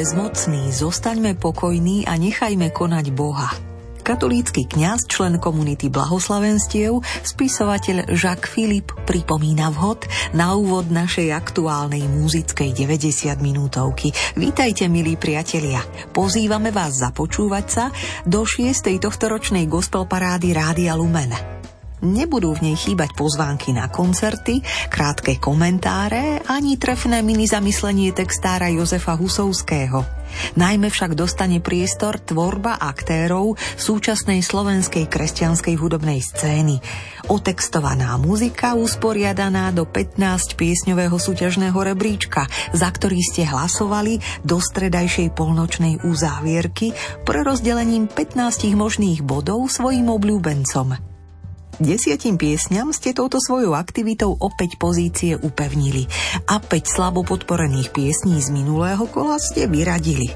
Bezmocní, zostaňme pokojní a nechajme konať Boha. Katolícky kňaz, člen komunity blahoslavenstiev, spisovateľ Jacques Philippe pripomína vhod na úvod našej aktuálnej muzickej 90 minútovky. Vítajte, milí priatelia. Pozývame vás započúvať sa do 6. tohtoročnej gospel parády Rádia Lumen. Nebudú v nej chýbať pozvánky na koncerty, krátke komentáre ani trefné mini zamyslenie textára Jozefa Husovského. Najmä však dostane priestor tvorba aktérov súčasnej slovenskej kresťanskej hudobnej scény. Otextovaná muzika usporiadaná do 15 piesňového súťažného rebríčka, za ktorý ste hlasovali do stredajšej polnočnej uzávierky pre rozdelením 15 možných bodov svojim obľúbencom. Desiatim piesňam ste touto svojou aktivitou opäť pozície upevnili a 5 slabo podporených piesní z minulého kola ste vyradili.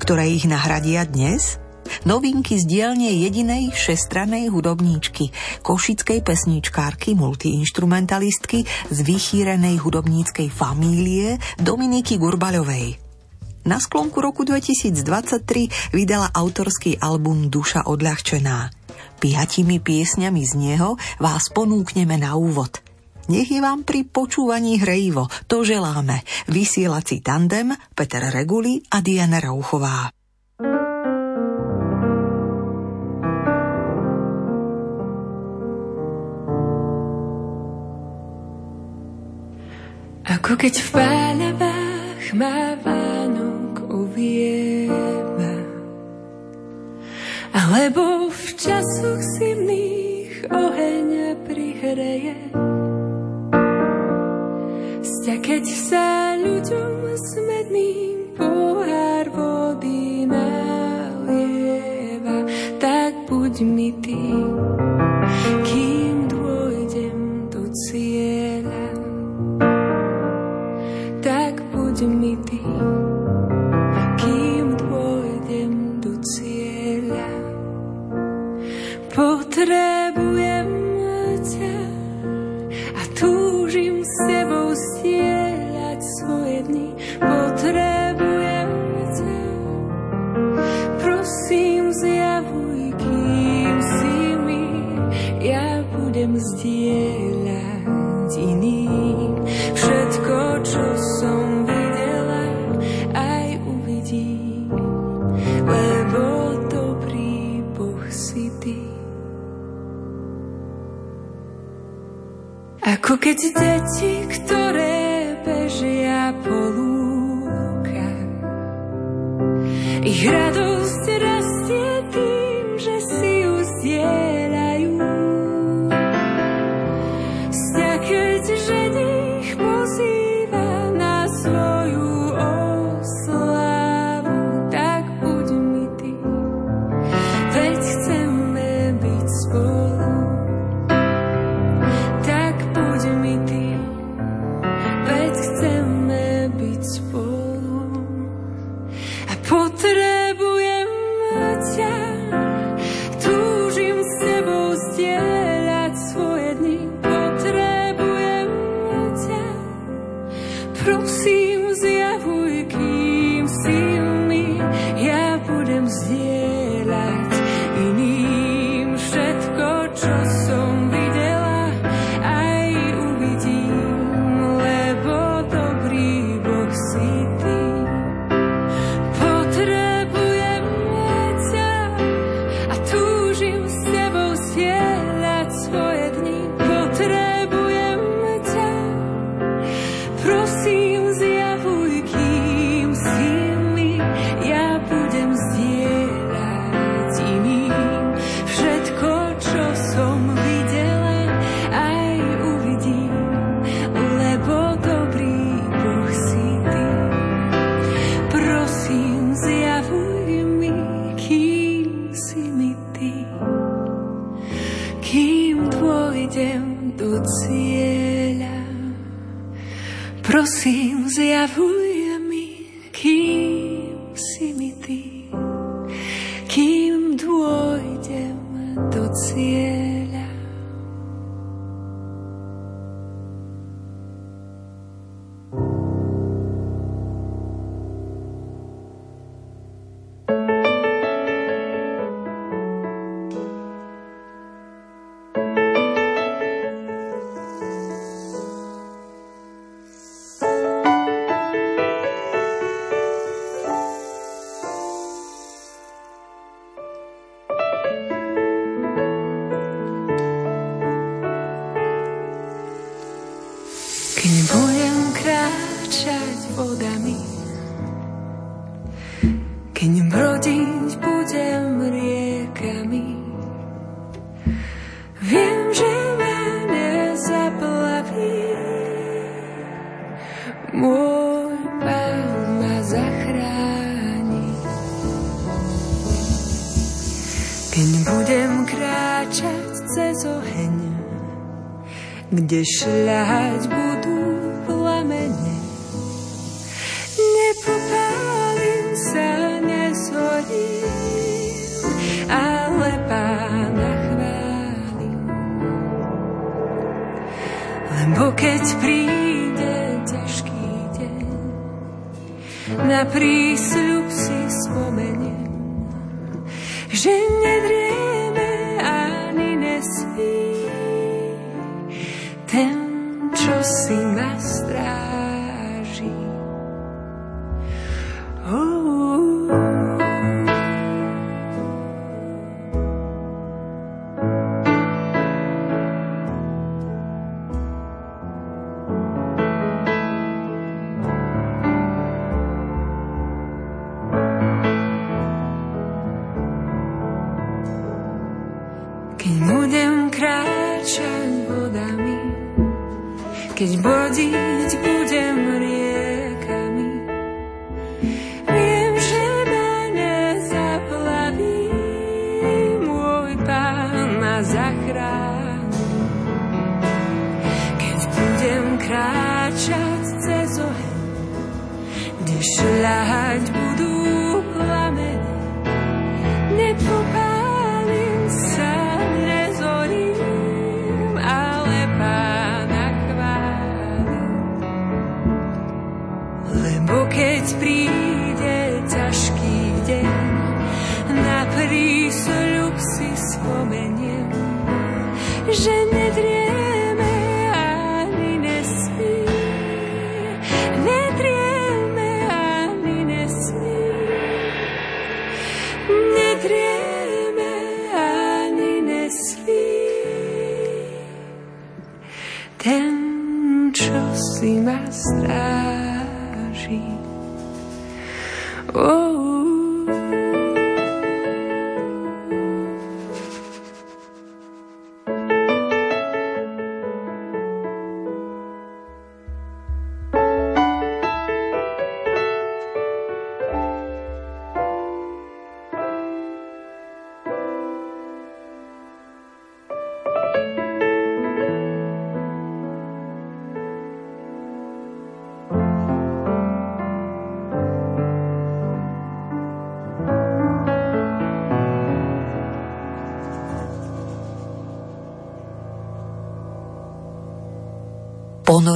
Ktoré ich nahradia dnes? Novinky z dielne jedinej šestranej hudobníčky, košickej pesničkárky, multiinstrumentalistky z vychýrenej hudobníckej famílie Dominiky Gurbaľovej. Na sklonku roku 2023 vydala autorský album Duša odľahčená – piatimi piesňami z neho vás ponúkneme na úvod. Nech je vám pri počúvaní hrejivo, to želáme. Vysielací tandem Peter Reguli a Diana Rauchová. Ako keď v páľavách má Vánok uvieva, alebo v časoch zimných oheň prihreje. Sťa, keď sa ľuďom smedným pohár vody nalieva, tak buď mi ty, kým dôjdem do cieľa. Tak buď mi ty, querer. Ako keď deti, 起来。Ten, čo si ma stráži. Oh.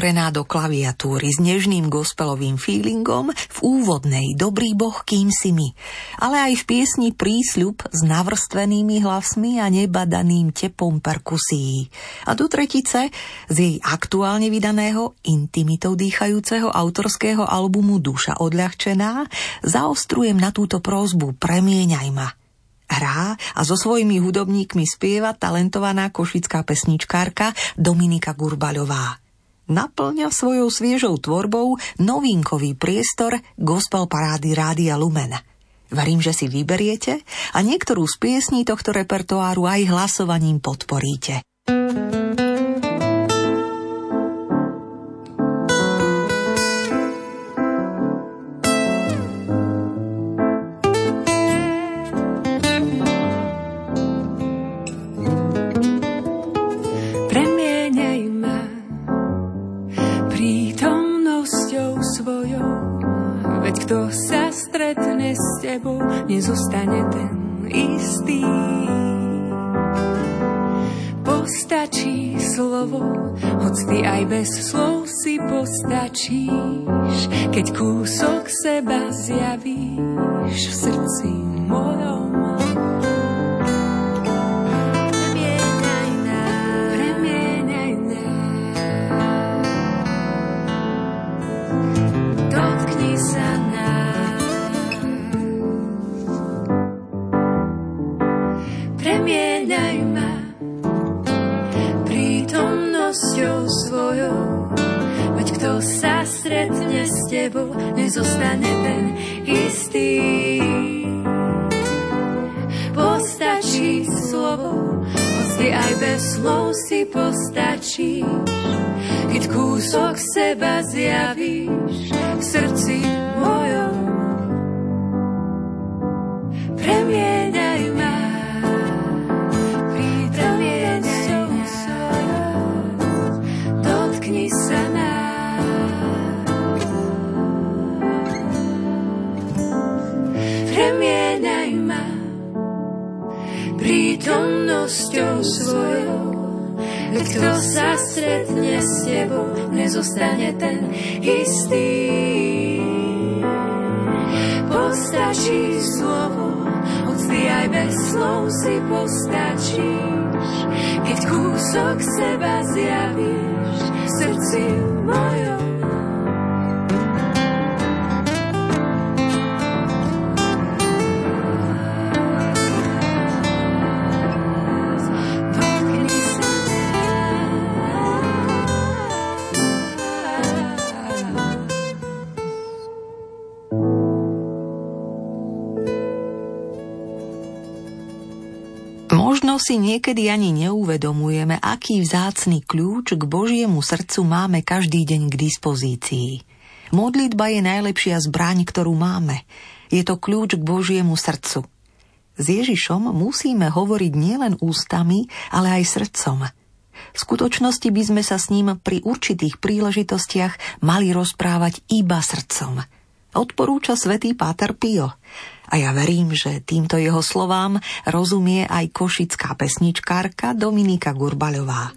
Ponorená do klaviatúry s nežným gospelovým feelingom v úvodnej Dobrý boh, kým si my, ale aj v piesni Prísľub s navrstvenými hlasmi a nebadaným tepom perkusí. A do tretice z jej aktuálne vydaného intimitou dýchajúceho autorského albumu Duša odľahčená zaostrujem na túto prózbu Premieňaj ma. Hrá a so svojimi hudobníkmi spieva talentovaná košická pesničkárka Dominika Gurbaľová naplňa svojou sviežou tvorbou novinkový priestor gospel parády Rádia Lumen. Verím, že si vyberiete a niektorú z piesní tohto repertoáru aj hlasovaním podporíte. Premieňaj nezostane ten istý. Postačí slovo, hoď ty aj bez slov si postačíš, keď kúsok seba zjavíš v srdci mojom. Tebou nezostane ten istý. Postačí slovo, hoci aj bez slov si postačíš, keď kúsok seba zjavíš v srdci mojom. Prítomnosťou svojou. Kto sa stretne s tebou, nezostane ten istý. Postačí slovo, ty aj bez slov si postačíš, keď kúsok seba zjavíš srdci mojom. Si niekedy ani neuvedomujeme, aký vzácny kľúč k Božiemu srdcu máme každý deň k dispozícii. Modlitba je najlepšia zbraň, ktorú máme. Je to kľúč k Božiemu srdcu. S Ježišom musíme hovoriť nielen ústami, ale aj srdcom. V skutočnosti by sme sa s ním pri určitých príležitostiach mali rozprávať iba srdcom. Odporúča svätý Páter Pio. A ja verím, že týmto jeho slovám rozumie aj košická pesničkárka Dominika Gurbaľová.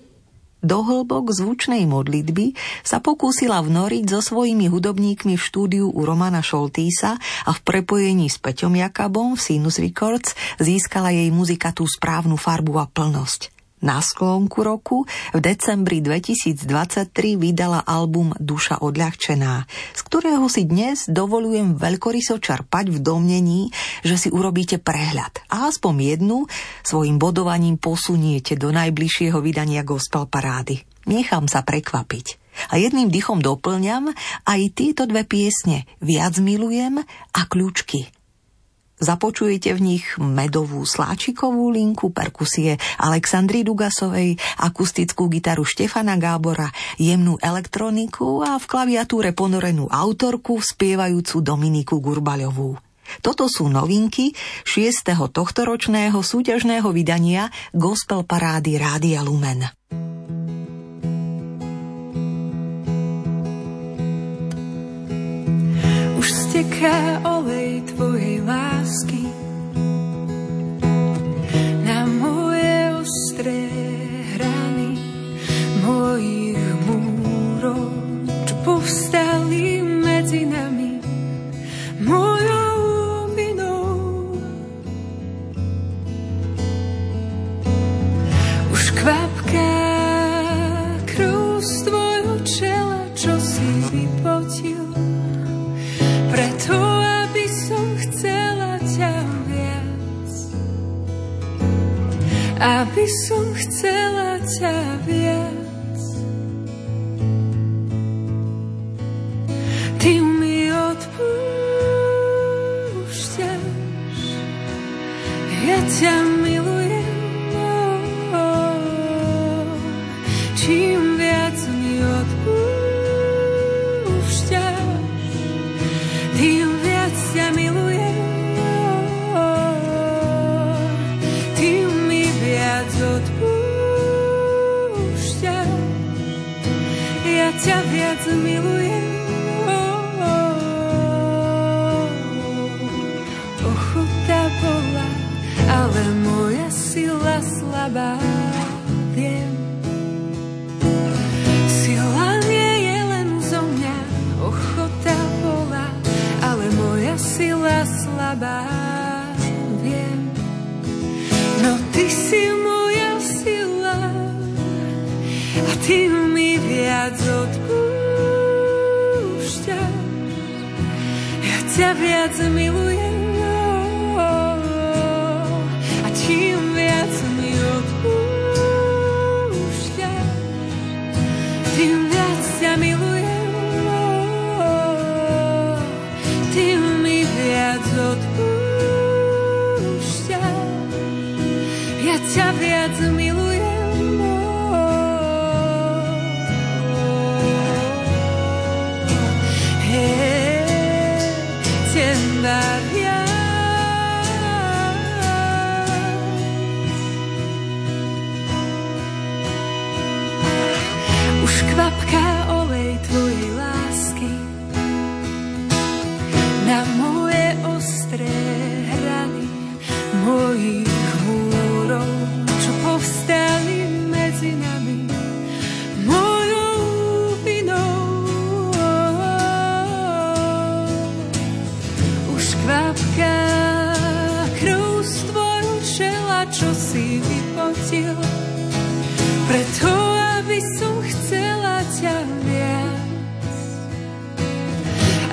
Do hĺbok zvučnej modlitby sa pokúsila vnoriť so svojimi hudobníkmi v štúdiu u Romana Šoltísa a v prepojení s Peťom Jakabom v Sinus Records získala jej muzika tú správnu farbu a plnosť. Na sklonku roku v decembri 2023 vydala album Duša odľahčená, z ktorého si dnes dovolujem veľkoryso čarpať v domnení, že si urobíte prehľad a aspoň jednu svojim bodovaním posuniete do najbližšieho vydania gospel parády. Nechám sa prekvapiť. A jedným dychom doplňam aj tieto dve piesne Viac milujem a Kľúčky Započujete v nich medovú sláčikovú linku, perkusie Aleksandry Dugasovej, akustickú gitaru Štefana Gábora, jemnú elektroniku a v klaviatúre ponorenú autorku spievajúcu Dominiku Gurbaľovú. Toto sú novinky 6. tohtoročného súťažného vydania Gospel Parády Rádia Lumen. Steká olej tvojej lásky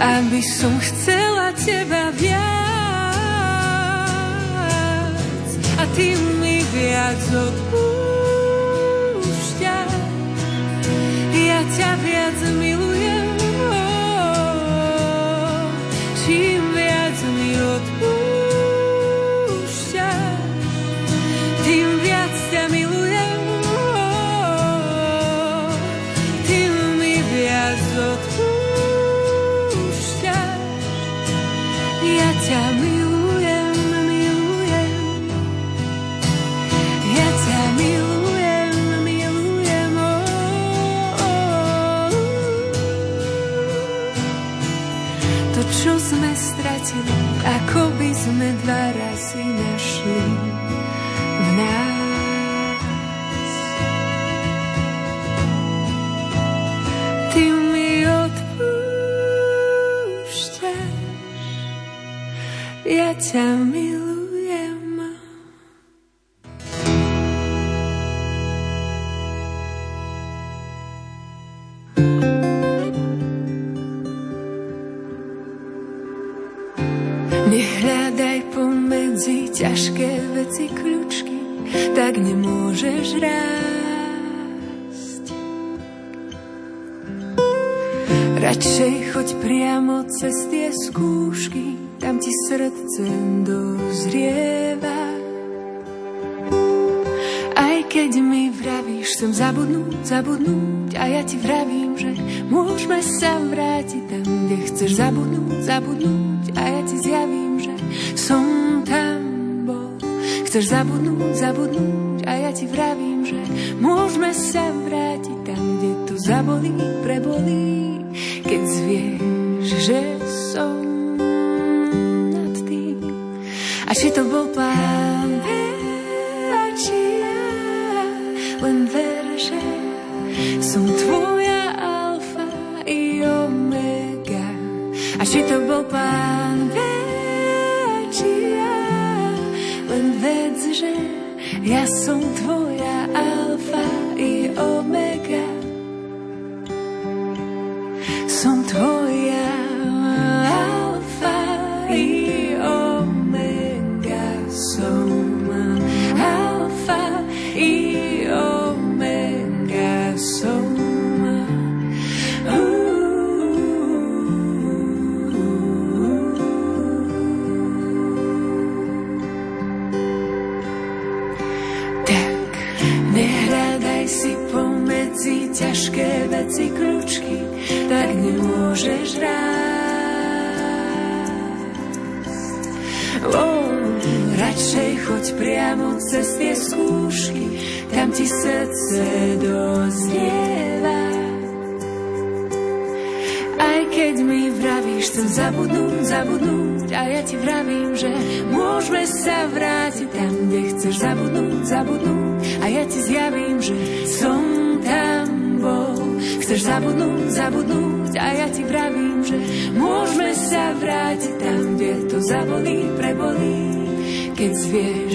aby som chcela teba viac a ty mi viac odpúšťaš. Ja ťa viac milujem, ja zabudnúť, a ja ti vravím, že môžeme sa vrátiť tam, kde chceš. Zabudnúť, zabudnúť a ja ti zjavím, že som tam bol. Chceš zabudnúť, zabudnúť a ja ti vravím, že môžeme sa vrátiť tam, kde to zabolí, prebolí, keď zvieš, že som a či to bol plán bol plán či ja len vedz, že ja som tvoja keď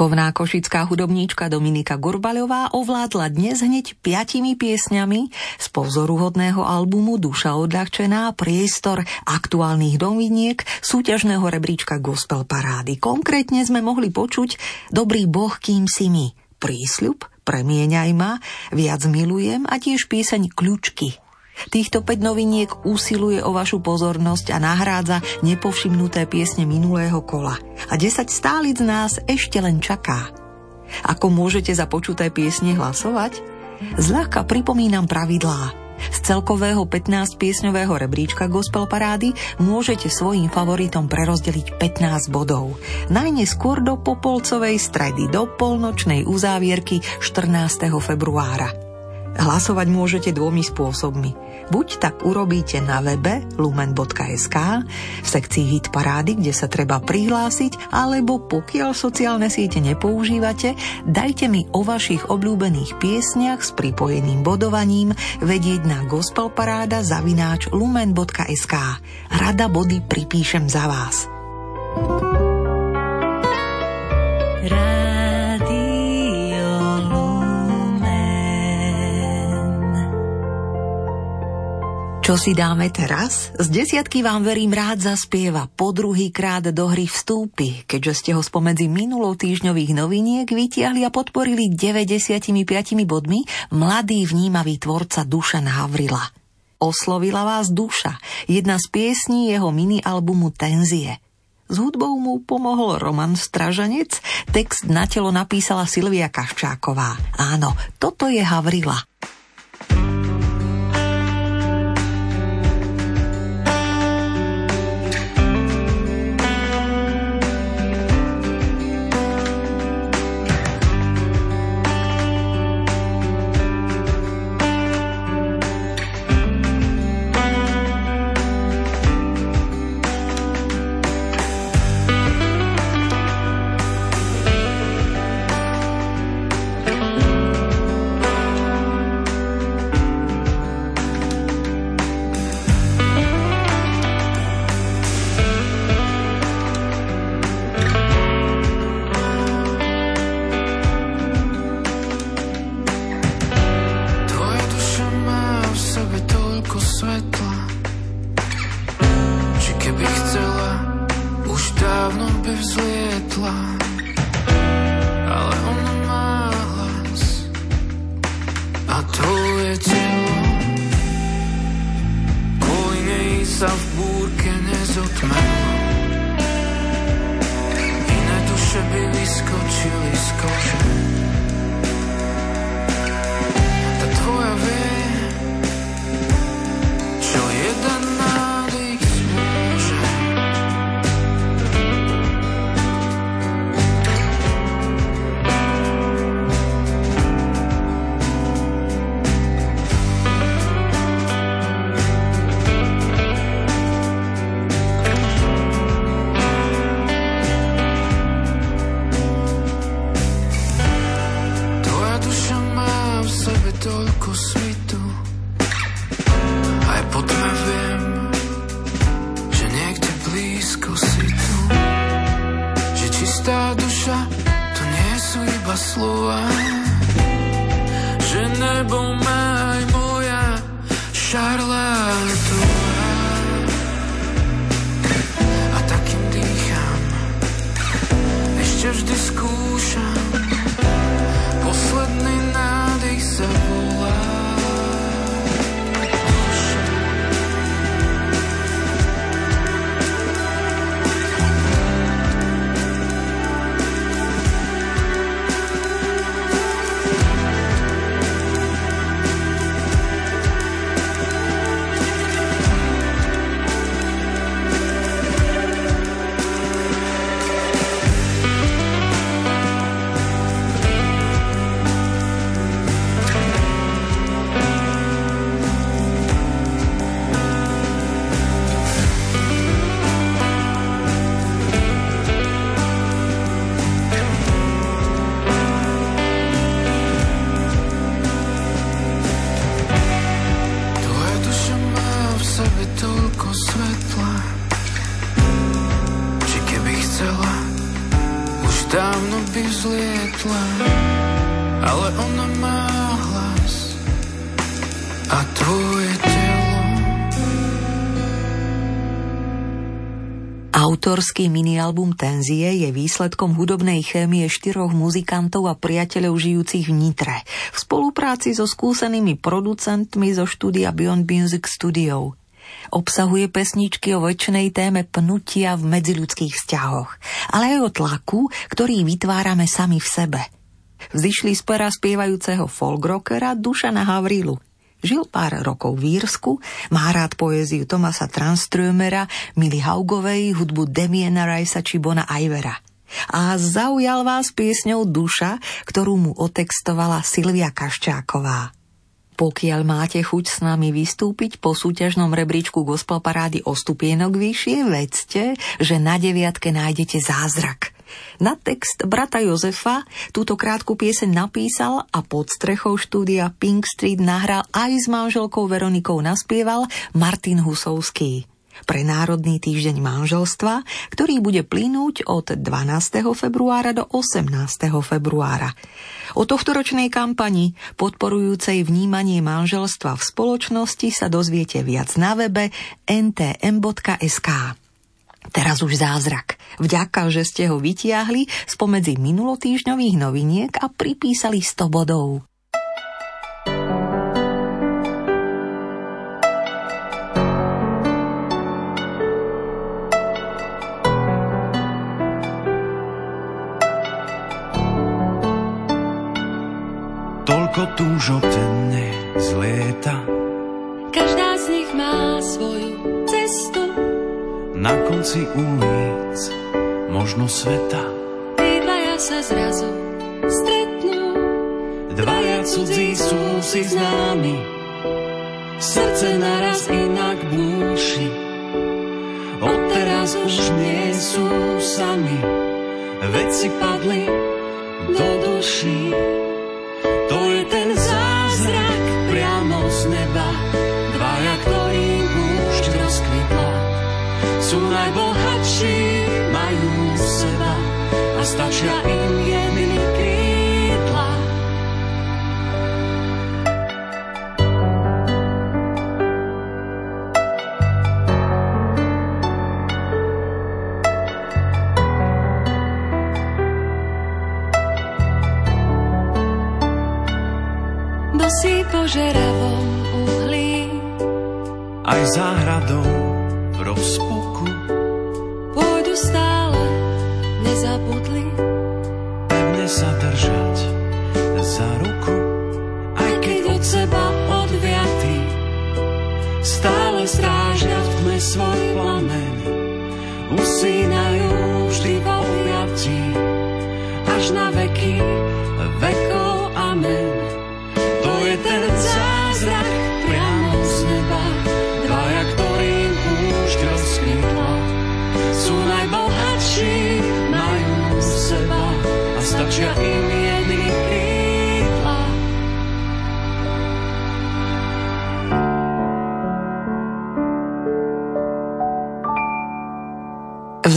Šikovná košická hudobníčka Dominika Gurbaľová ovládla dnes hneď piatimi piesňami z pozoruhodného albumu Duša odľahčená priestor aktuálnych dominiek súťažného rebríčka Gospel Parády. Konkrétne sme mohli počuť Dobrý boh, kým si mi, prísľub, premieňaj ma, viac milujem a tiež pieseň Kľučky Týchto 5 noviniek usiluje o vašu pozornosť a nahrádza nepovšimnuté piesne minulého kola. A 10 stálic nás ešte len čaká. Ako môžete za počuté piesne hlasovať? Zľahka pripomínam pravidlá. Z celkového 15-piesňového rebríčka Gospel Parády môžete svojim favoritom prerozdeliť 15 bodov. Najneskôr do popolcovej stredy, do polnočnej uzávierky 14. februára. Hlasovať môžete dvomi spôsobmi. Buď tak urobíte na webe lumen.sk v sekcii Hit Parády, kde sa treba prihlásiť, alebo pokiaľ sociálne siete nepoužívate, dajte mi o vašich obľúbených piesniach s pripojeným bodovaním vedieť na gospelparáda zavináč lumen.sk. Rada body pripíšem za vás. Čo si dáme teraz? Z desiatky vám verím rád zaspieva, po druhý krát do hry vstúpi, keďže ste ho spomedzi minulou týždňových noviniek vytiahli a podporili 95 bodmi mladý vnímavý tvorca Dušan Havrila. Oslovila vás Duša, jedna z piesní jeho mini-albumu Tenzie. S hudbou mu pomohol Roman Stražanec, text na telo napísala Silvia Kaščáková. Áno, toto je Havrila. Autorský minialbum Tenzie je výsledkom hudobnej chémie štyroch muzikantov a priateľov žijúcich v Nitre v spolupráci so skúsenými producentmi zo štúdia Beyond Music Studio. Obsahuje pesničky o väčšnej téme pnutia v medziludských vzťahoch, ale aj o tlaku, ktorý vytvárame sami v sebe. Vzýšli z pera spievajúceho folkrockera Dušana Havrilu – Žil pár rokov v Írsku, má rád poéziu Tomasa Tranströmera, Mili Haugovej, hudbu Demiena Rajsa či Bona Ivera. A zaujal vás piesňou Duša, ktorú mu otextovala Silvia Kaščáková. Pokiaľ máte chuť s nami vystúpiť po súťažnom rebríčku gospel parády o stupienok vyššie, vedzte, že na deviatke nájdete zázrak – na text brata Jozefa túto krátku pieseň napísal a pod strechou štúdia Pink Street nahral aj s manželkou Veronikou naspieval Martin Husovský pre Národný týždeň manželstva, ktorý bude plynúť od 12. februára do 18. februára. O tohto ročnej kampani podporujúcej vnímanie manželstva v spoločnosti sa dozviete viac na webe ntm.sk. Teraz už zázrak. Vďaka, že ste ho vytiahli spomedzi minulotýžňových noviniek a pripísali 100 bodov. Toľko túžok denne zlieta. Každá z nich má svoju cestu na konci ulic, možno sveta. Tí dvaja sa zrazu stretnú, dvaja cudzí sú si známi, srdce naraz inak búši. Odteraz už nie sú sami, veci padli do duší. Stačia. Im jedny krídla. Bosí požeravom uhlí. Aj záhradou v rozpoku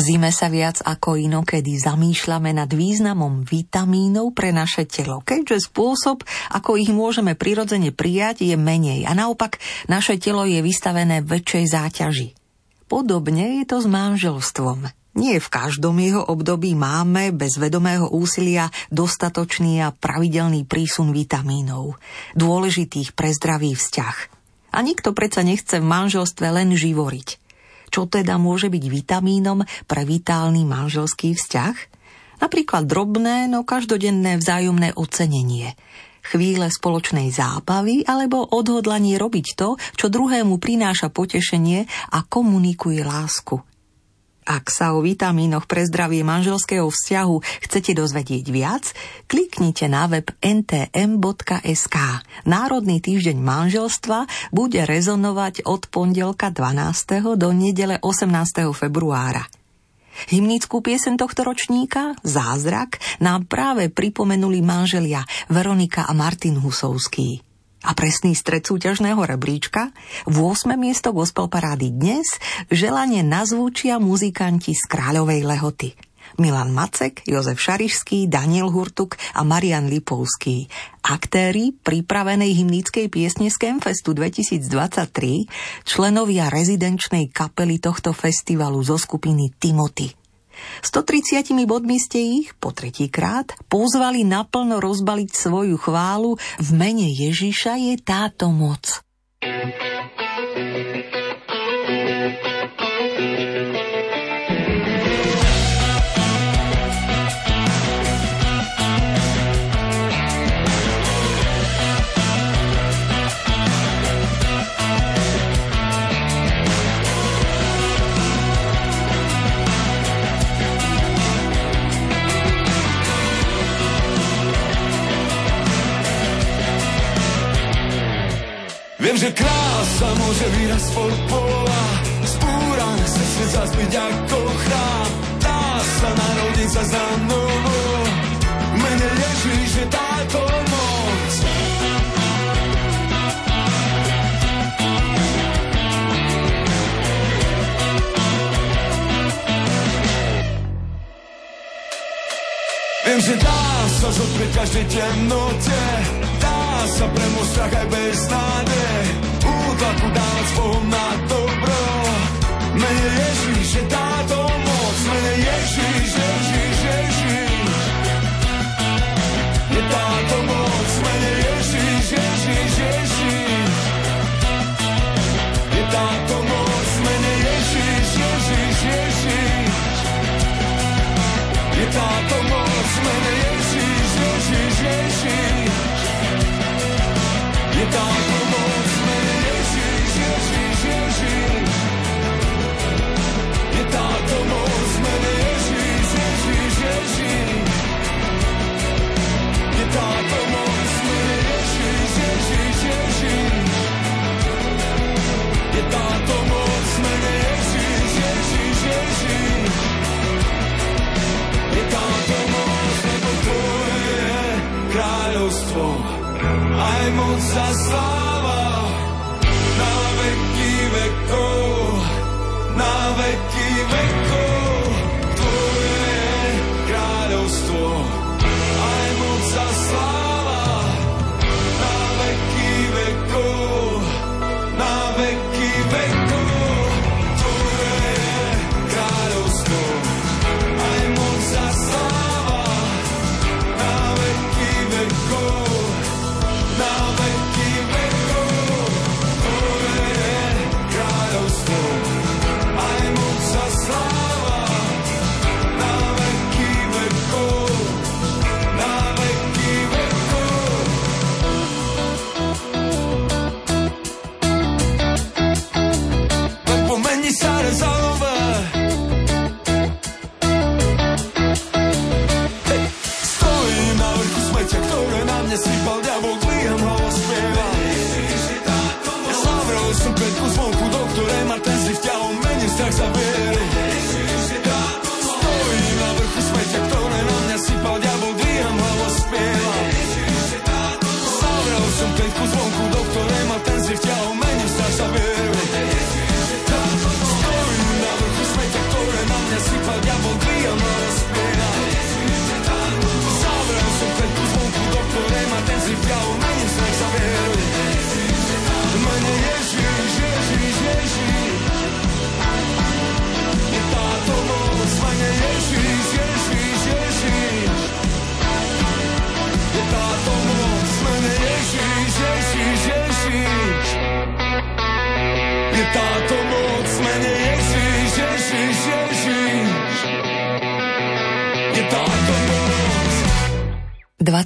zime sa viac ako inokedy zamýšľame nad významom vitamínov pre naše telo, keďže spôsob, ako ich môžeme prirodzene prijať, je menej a naopak naše telo je vystavené väčšej záťaži. Podobne je to s manželstvom. Nie v každom jeho období máme bez vedomého úsilia dostatočný a pravidelný prísun vitamínov, dôležitých pre zdravý vzťah. A nikto predsa nechce v manželstve len živoriť čo teda môže byť vitamínom pre vitálny manželský vzťah? Napríklad drobné, no každodenné vzájomné ocenenie, chvíle spoločnej zábavy alebo odhodlanie robiť to, čo druhému prináša potešenie a komunikuje lásku. Ak sa o vitamínoch pre zdravie manželského vzťahu chcete dozvedieť viac, kliknite na web ntm.sk. Národný týždeň manželstva bude rezonovať od pondelka 12. do nedele 18. februára. Hymnickú piesen tohto ročníka, Zázrak, nám práve pripomenuli manželia Veronika a Martin Husovský. A presný stred súťažného rebríčka, v 8. miesto gospel parády dnes, želanie nazvúčia muzikanti z Kráľovej Lehoty. Milan Macek, Jozef Šarišský, Daniel Hurtuk a Marian Lipovský. Aktéri pripravenej hymnickej piesne z Campfestu 2023, členovia rezidenčnej kapely tohto festivalu zo skupiny Timothy. 130 bodmi ste ich, po tretíkrát, pozvali naplno rozbaliť svoju chválu. V mene Ježiša je táto moc. Viem, že krása môže vyrať spod pola. Spúrané srdce zaspiť ako chrám. Dá sa narodiť sa za novo Mene Ježíš je táto moc. Viem, že dá sa zotrieť každej temnote sa premoc strach aj bez nádej. Útlaku dávať s Bohom na dobro. Mene Ježíš je táto moc, mene Ježíš, Ježíš, Ježíš. Je táto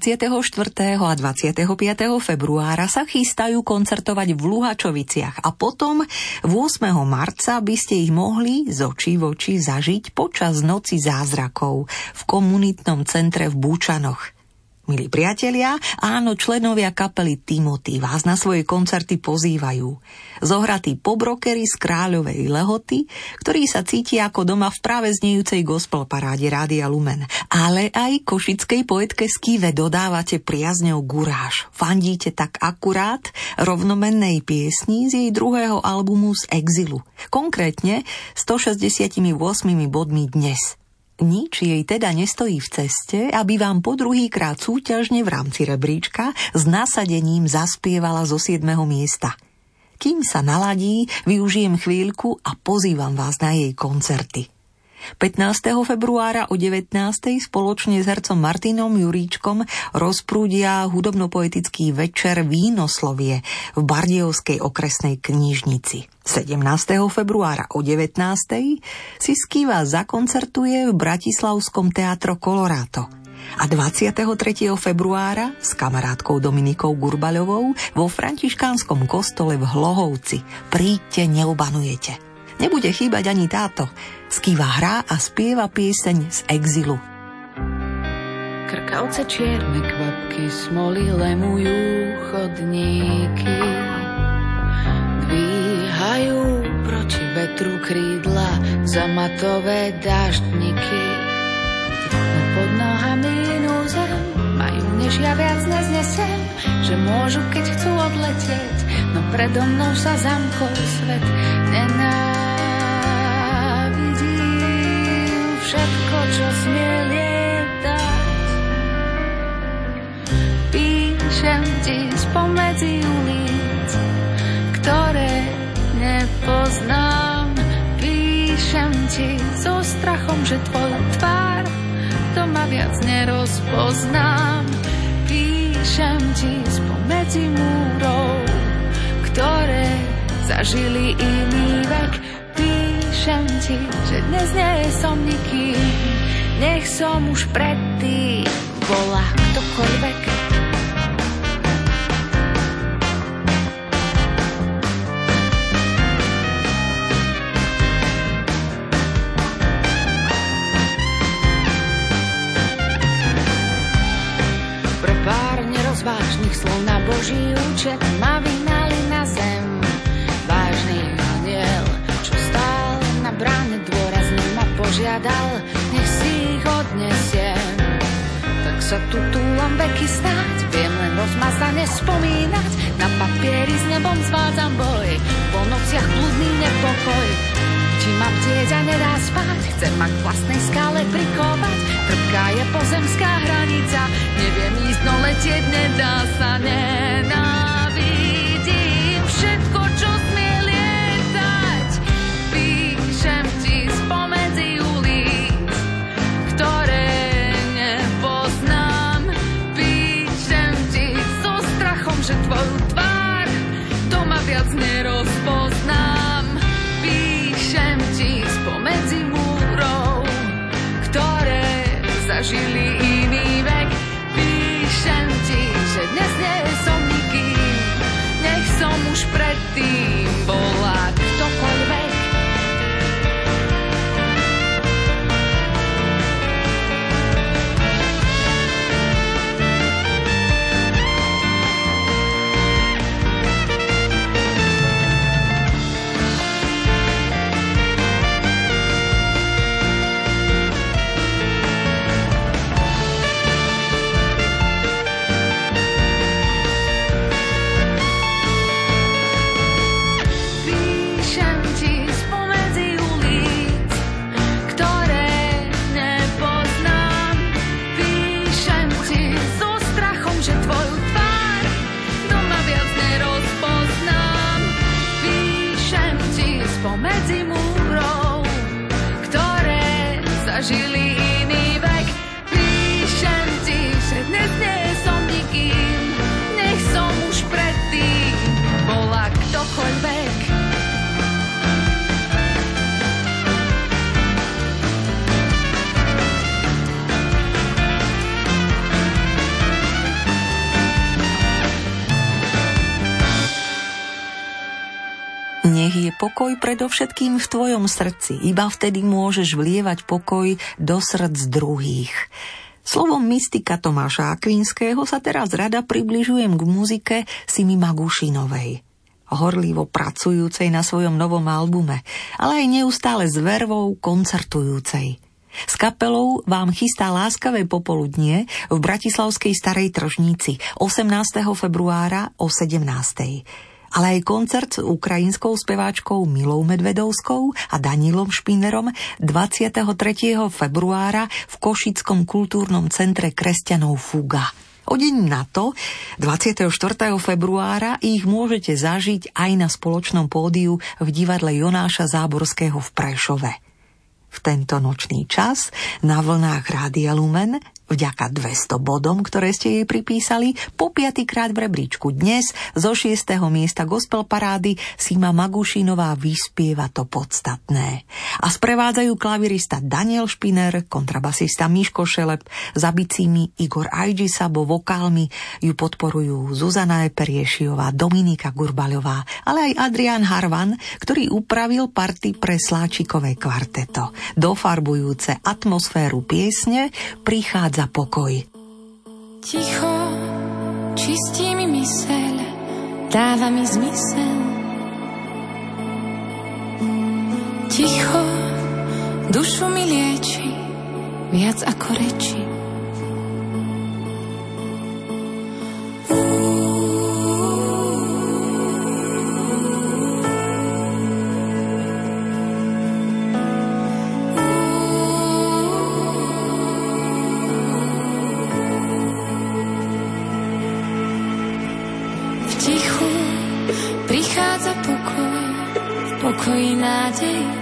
24. a 25. februára sa chystajú koncertovať v Luhačoviciach a potom 8. marca by ste ich mohli z očí v oči zažiť počas Noci zázrakov v komunitnom centre v Búčanoch. Milí priatelia, áno, členovia kapely Timothy vás na svoje koncerty pozývajú. Zohratí pobrokery z Kráľovej Lehoty, ktorí sa cítia ako doma v práve znejúcej gospel paráde Rádia Lumen. Ale aj košickej poetke Skive dodávate priazňou guráž. Fandíte tak akurát rovnomennej piesni z jej druhého albumu z Exilu. Konkrétne 168 bodmi dnes – nič jej teda nestojí v ceste, aby vám po druhýkrát súťažne v rámci rebríčka s nasadením zaspievala zo 7. miesta. Kým sa naladí, využijem chvíľku a pozývam vás na jej koncerty. 15. februára o 19. spoločne s hercom Martinom Juríčkom rozprúdia hudobno-poetický večer Vínoslovie v Bardiovskej okresnej knižnici. 17. februára o 19. si Skiva zakoncertuje v Bratislavskom teatro Colorado a 23. februára s kamarátkou Dominikou Gurbaľovou vo františkánskom kostole v Hlohovci. Príďte, neubanujete. Nebude chýbať ani táto. Skýva hrá a spieva pieseň z exilu. Krkavce čierne kvapky smoly lemujú chodníky. Dvíhajú proti vetru krídla zamatové daždníky. No pod nohami inú zem majú, než ja viac neznesem, že môžu, keď chcú odletieť, no predo mnou sa zamkol svet. Nená všetko, čo smie lietať. Píšem ti spomedzi ulic, ktoré nepoznám. Píšem ti so strachom, že tvoju tvár to ma viac nerozpoznám. Píšem ti spomedzi múrov, ktoré zažili iný vek píšem ti, že dnes nie som nikým, nech som už predtým bola ktokoľvek. Pre pár nerozvážnych slov na Boží účet ma vynali na zem požiadal, nech si ich odnesiem. Tak sa tu túlam veky snáď, viem len rozmazane spomínať. Na papieri s nebom zvádzam boj, po nociach blúdny nepokoj. Či ma bdieť a nedá spať, chcem ma k vlastnej skále prikovať. Trpká je pozemská hranica, neviem ísť, no letieť nedá sa, nenávidím zažili iný vek. Píšem ti, že dnes nie som nikým, nech som už predtým pokoj predovšetkým v tvojom srdci. Iba vtedy môžeš vlievať pokoj do srdc druhých. Slovom mystika Tomáša Akvinského sa teraz rada približujem k muzike Simi Magušinovej horlivo pracujúcej na svojom novom albume, ale aj neustále s vervou koncertujúcej. S kapelou vám chystá láskavé popoludnie v Bratislavskej Starej Tržníci 18. februára o 17. Ale aj koncert s ukrajinskou speváčkou Milou Medvedovskou a Danilom Špinerom 23. februára v Košickom kultúrnom centre kresťanov Fuga. O deň na to, 24. februára, ich môžete zažiť aj na spoločnom pódiu v divadle Jonáša Záborského v Prešove. V tento nočný čas na vlnách Rádia Lumen Vďaka 200 bodom, ktoré ste jej pripísali, po piatýkrát v rebríčku dnes zo 6. miesta gospel parády Sima Magušinová vyspieva to podstatné. A sprevádzajú klavirista Daniel Špiner, kontrabasista Miško Šelep, za bicími Igor Ajdžisabo, vokálmi ju podporujú Zuzana Eperiešiová, Dominika Gurbaľová, ale aj Adrian Harvan, ktorý upravil party pre Sláčikové kvarteto. Dofarbujúce atmosféru piesne prichádza za pokoj. Ticho čistí mi myseľ, dáva mi zmysel. Ticho dušu mi lieči, viac ako reči. my day.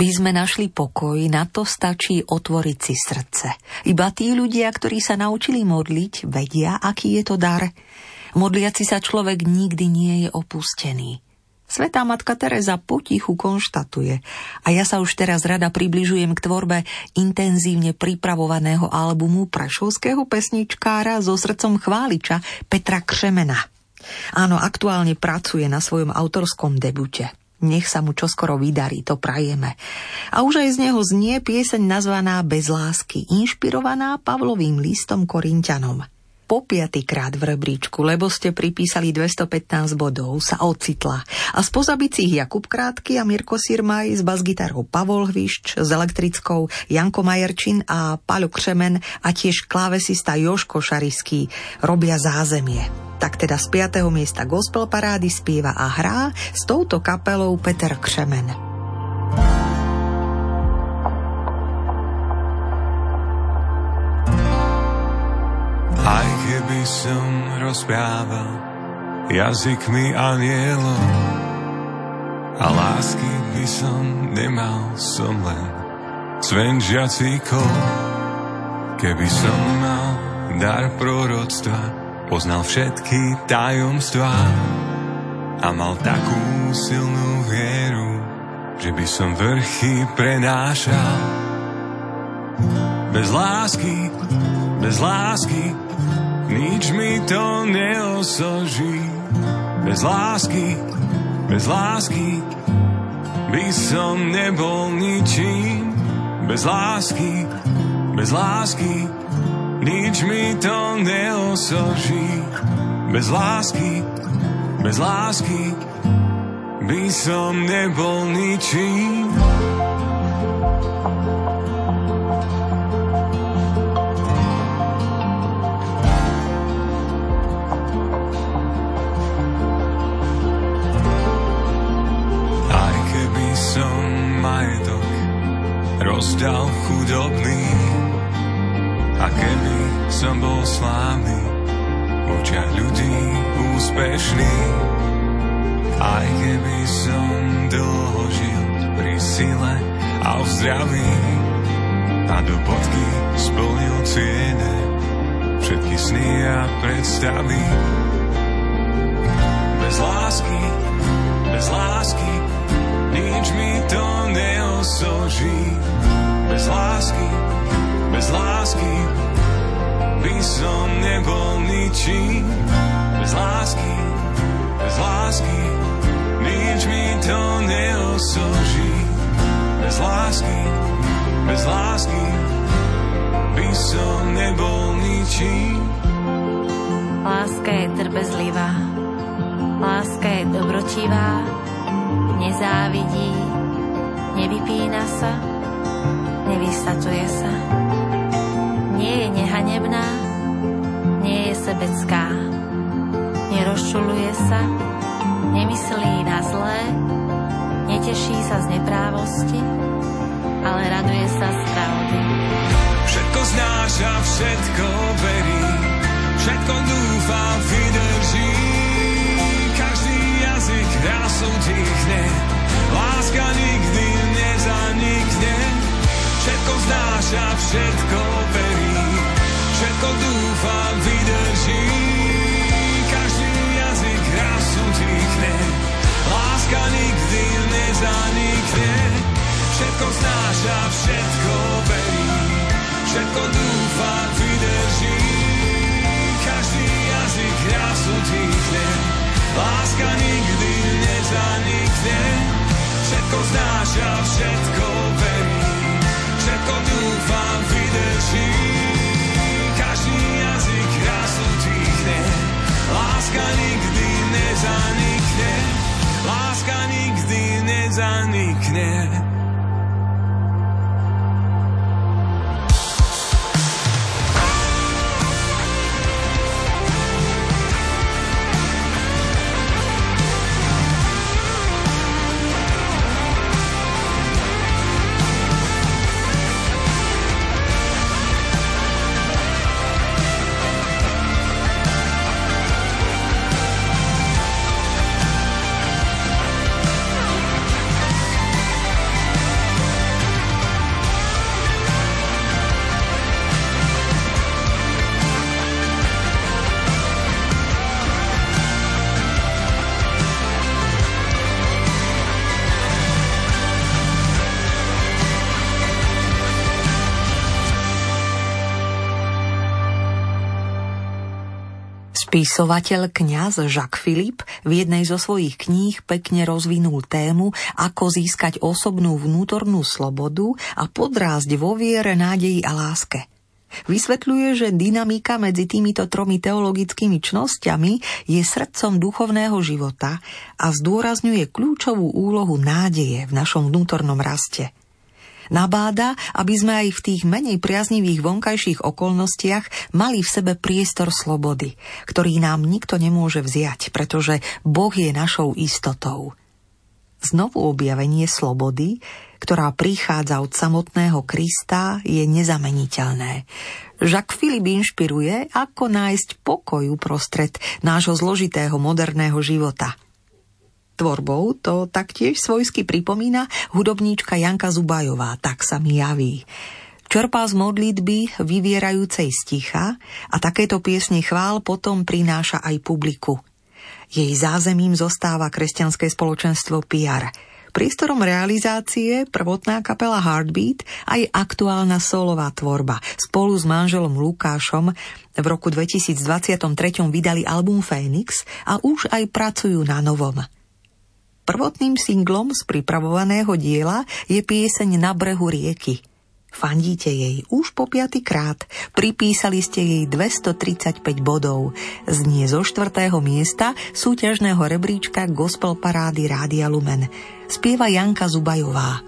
Aby sme našli pokoj, na to stačí otvoriť si srdce. Iba tí ľudia, ktorí sa naučili modliť, vedia, aký je to dar. Modliaci sa človek nikdy nie je opustený. Svetá matka Teresa potichu konštatuje a ja sa už teraz rada približujem k tvorbe intenzívne pripravovaného albumu prašovského pesničkára so srdcom chváliča Petra Křemena. Áno, aktuálne pracuje na svojom autorskom debute. Nech sa mu čoskoro vydarí, to prajeme. A už aj z neho znie pieseň nazvaná Bez lásky, inšpirovaná Pavlovým listom Korintianom. Po piatýkrát v rebríčku, lebo ste pripísali 215 bodov, sa ocitla. A z pozabicích Jakub Krátky a Mirko Sirmaj s basgitarou Pavol Hvišč, s elektrickou Janko Majerčin a Paľo Křemen a tiež klávesista Joško Šariský robia zázemie tak teda z 5. miesta gospel parády spieva a hrá s touto kapelou Peter Křemen. Aj keby som rozprával jazykmi anielov a lásky by som nemal, som len cven žiacíkov. Keby som mal dar proroctva, Poznal všetky tajomstvá a mal takú silnú vieru, že by som vrchy prenášal. Bez lásky, bez lásky, nič mi to neosoží. Bez lásky, bez lásky, by som nebol ničím. Bez lásky, bez lásky, nič mi to neosoží. Bez lásky, bez lásky by som nebol ničím. Aj keby som majetok rozdal chudobným, a keby som bol slávny, v očiach ľudí úspešný, aj keby som dlho žil pri sile a v zdraví, a do bodky splnil ciene všetky sny a predstavy. Bez lásky, bez lásky, nič mi to neosoží. Bez lásky, bez lásky by som nebol ničím. Bez lásky, bez lásky, nič mi to neosoží. Bez lásky, bez lásky by som nebol ničím. Láska je trpezlivá, láska je dobrotivá, nezávidí, nevypína sa, nevysacuje sa nie je nehanebná, nie je sebecká. Nerozčuluje sa, nemyslí na zlé, neteší sa z neprávosti, ale raduje sa z pravdy. Všetko znáša, všetko verí, všetko dúfa, vydrží. Každý jazyk raz utichne, láska nikdy nezanikne. Všetko znáša, všetko nezanikne. Všetko znáša, všetko verí, všetko dúfa, vydrží. Každý jazyk raz utichne, láska nikdy nezanikne. Všetko znáša, všetko verí, všetko dúfam, vydrží. Každý jazyk raz utíchne, láska nikdy nezanikne, láska nikdy nezanikne. Spisovateľ kňaz Jacques Philippe v jednej zo svojich kníh pekne rozvinul tému, ako získať osobnú vnútornú slobodu a podrásť vo viere, nádeji a láske. Vysvetľuje, že dynamika medzi týmito tromi teologickými čnosťami je srdcom duchovného života a zdôrazňuje kľúčovú úlohu nádeje v našom vnútornom raste – Nabáda, aby sme aj v tých menej priaznivých vonkajších okolnostiach mali v sebe priestor slobody, ktorý nám nikto nemôže vziať, pretože Boh je našou istotou. Znovu objavenie slobody, ktorá prichádza od samotného Krista, je nezameniteľné. Jacques Philippe inšpiruje, ako nájsť pokoj uprostred nášho zložitého moderného života – tvorbou to taktiež svojsky pripomína hudobníčka Janka Zubajová, tak sa mi javí. Čerpá z modlitby vyvierajúcej sticha a takéto piesne chvál potom prináša aj publiku. Jej zázemím zostáva kresťanské spoločenstvo PR. Priestorom realizácie prvotná kapela Heartbeat aj aktuálna solová tvorba. Spolu s manželom Lukášom v roku 2023 vydali album Phoenix a už aj pracujú na novom. Prvotným singlom z pripravovaného diela je pieseň Na brehu rieky. Fandíte jej už po piatýkrát. Pripísali ste jej 235 bodov. Znie zo štvrtého miesta súťažného rebríčka Gospel Parády Rádia Lumen. Spieva Janka Zubajová.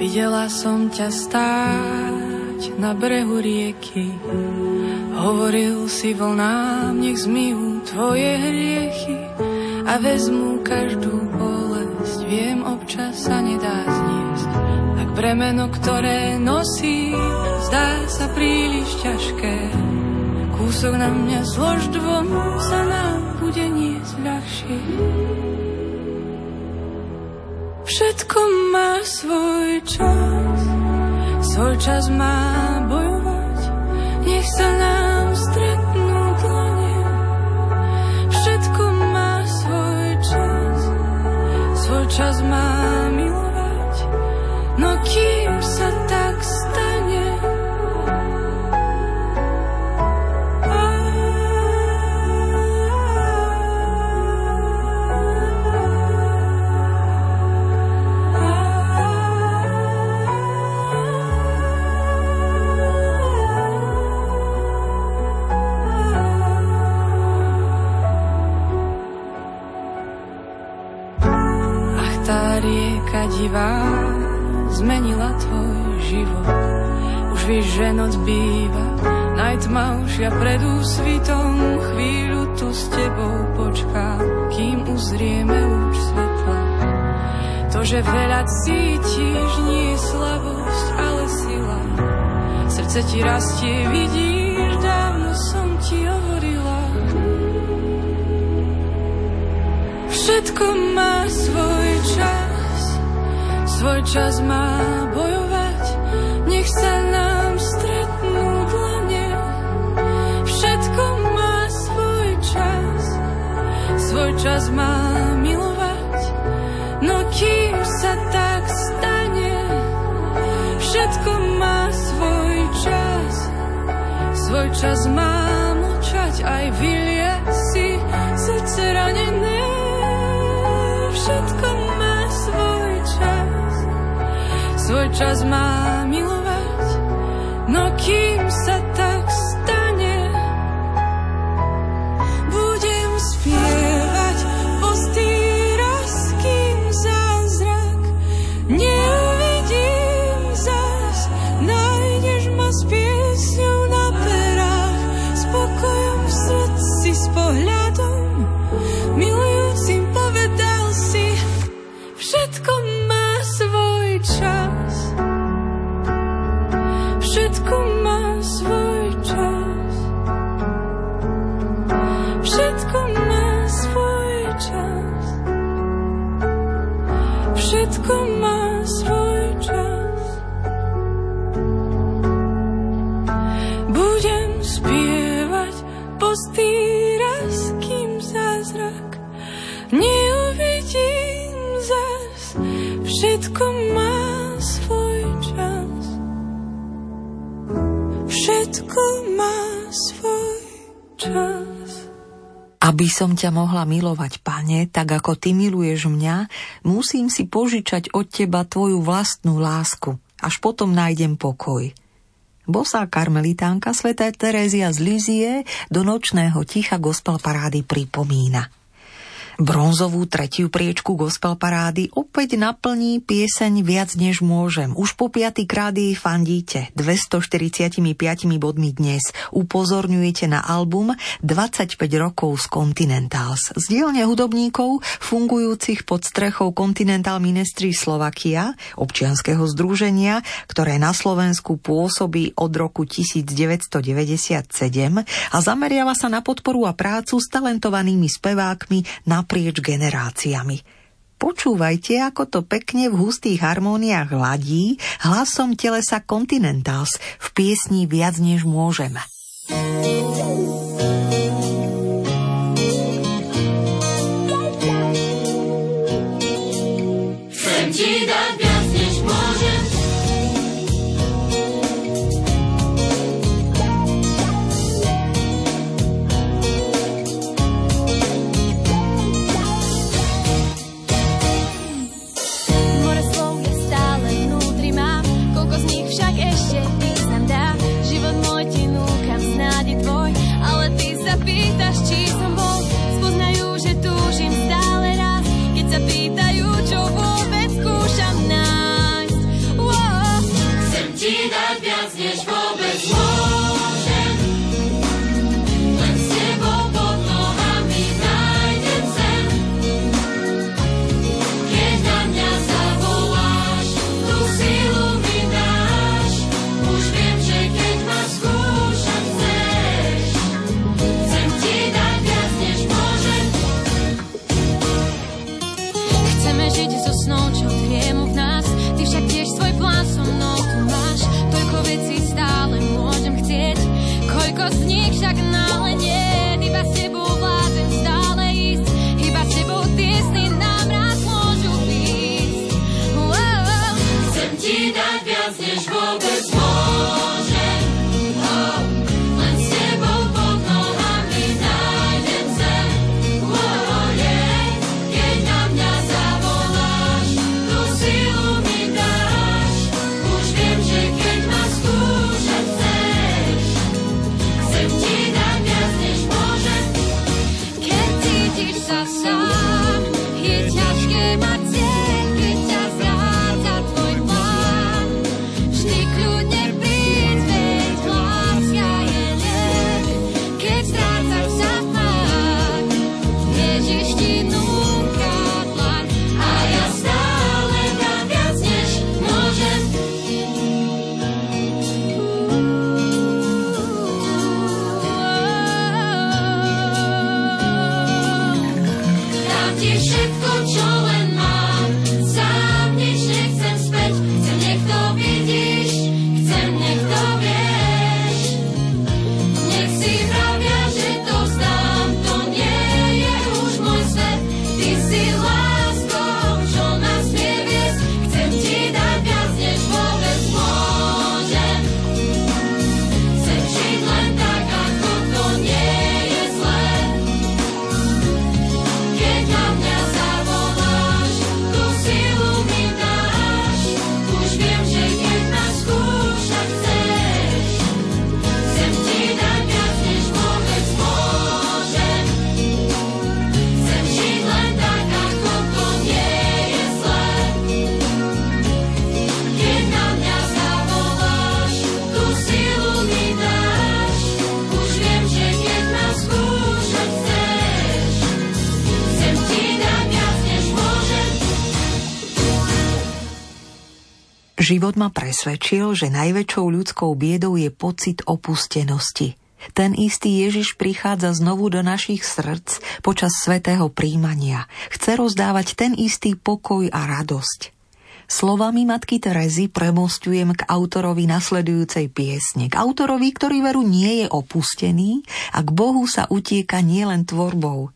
Videla som ťa stáť na brehu rieky Hovoril si vlnám, nech zmijú tvoje hriechy a vezmu každú bolesť. Viem, občas sa nedá zniesť, tak bremeno, ktoré nosí, zdá sa príliš ťažké. Kúsok na mňa zlož dvom sa nám bude niesť ľahšie. Všetko má svoj čas, svoj čas má bojovať, nech sa nám stretnú svoj čas má milovať, no kým sa tak stane, divá zmenila tvoj život. Už víš, že noc býva najtmavšia pred úsvitom. Chvíľu tu s tebou počkám, kým uzrieme už svetla. To, že veľa cítiš, nie je slabosť, ale sila. Srdce ti rastie, vidíš, dávno som ti hovorila. Všetko má svoj čas svoj čas má bojovať, nech sa nám stretnú dlane. Všetko má svoj čas, svoj čas má milovať, no kým sa tak stane, všetko má svoj čas, svoj čas má mlčať aj vylie si srdce ranené. Svoj čas má milovať, no kým sa tak Aby som ťa mohla milovať, pane, tak ako ty miluješ mňa, musím si požičať od teba tvoju vlastnú lásku. Až potom nájdem pokoj. Bosá karmelitánka sveté Terézia z Lizie do nočného ticha gospel parády pripomína – Bronzovú tretiu priečku gospel parády opäť naplní pieseň Viac než môžem. Už po piatý krát jej fandíte. 245 bodmi dnes upozorňujete na album 25 rokov z Continentals. Z dielne hudobníkov fungujúcich pod strechou Continental Ministry Slovakia, občianskeho združenia, ktoré na Slovensku pôsobí od roku 1997 a zameriava sa na podporu a prácu s talentovanými spevákmi na naprieč generáciami. Počúvajte, ako to pekne v hustých harmóniách ladí hlasom telesa Continentals v piesni Viac než môžeme. Chcem pýtaš, či som bol, spoznajú, že túžim stále raz. Keď sa pýtajú, čo vôbec skúšam nájsť. Wow. Chcem ti dať viac než bol. Život ma presvedčil, že najväčšou ľudskou biedou je pocit opustenosti. Ten istý Ježiš prichádza znovu do našich srdc počas svetého príjmania. Chce rozdávať ten istý pokoj a radosť. Slovami matky Terezy premostujem k autorovi nasledujúcej piesne. K autorovi, ktorý veru nie je opustený a k Bohu sa utieka nielen tvorbou,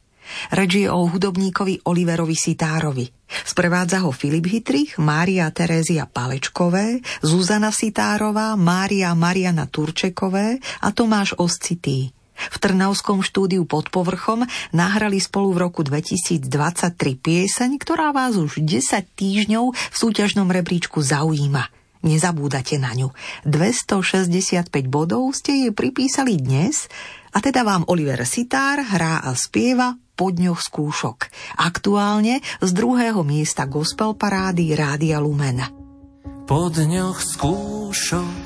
Reč je o hudobníkovi Oliverovi Sitárovi. Sprevádza ho Filip Hitrich, Mária Terézia Palečkové, Zuzana Sitárová, Mária Mariana Turčekové a Tomáš Oscitý. V Trnavskom štúdiu pod povrchom nahrali spolu v roku 2023 pieseň, ktorá vás už 10 týždňov v súťažnom rebríčku zaujíma. Nezabúdate na ňu. 265 bodov ste jej pripísali dnes a teda vám Oliver Sitár hrá a spieva po dňoch skúšok. Aktuálne z druhého miesta gospel parády Rádia Lumen. Po dňoch skúšok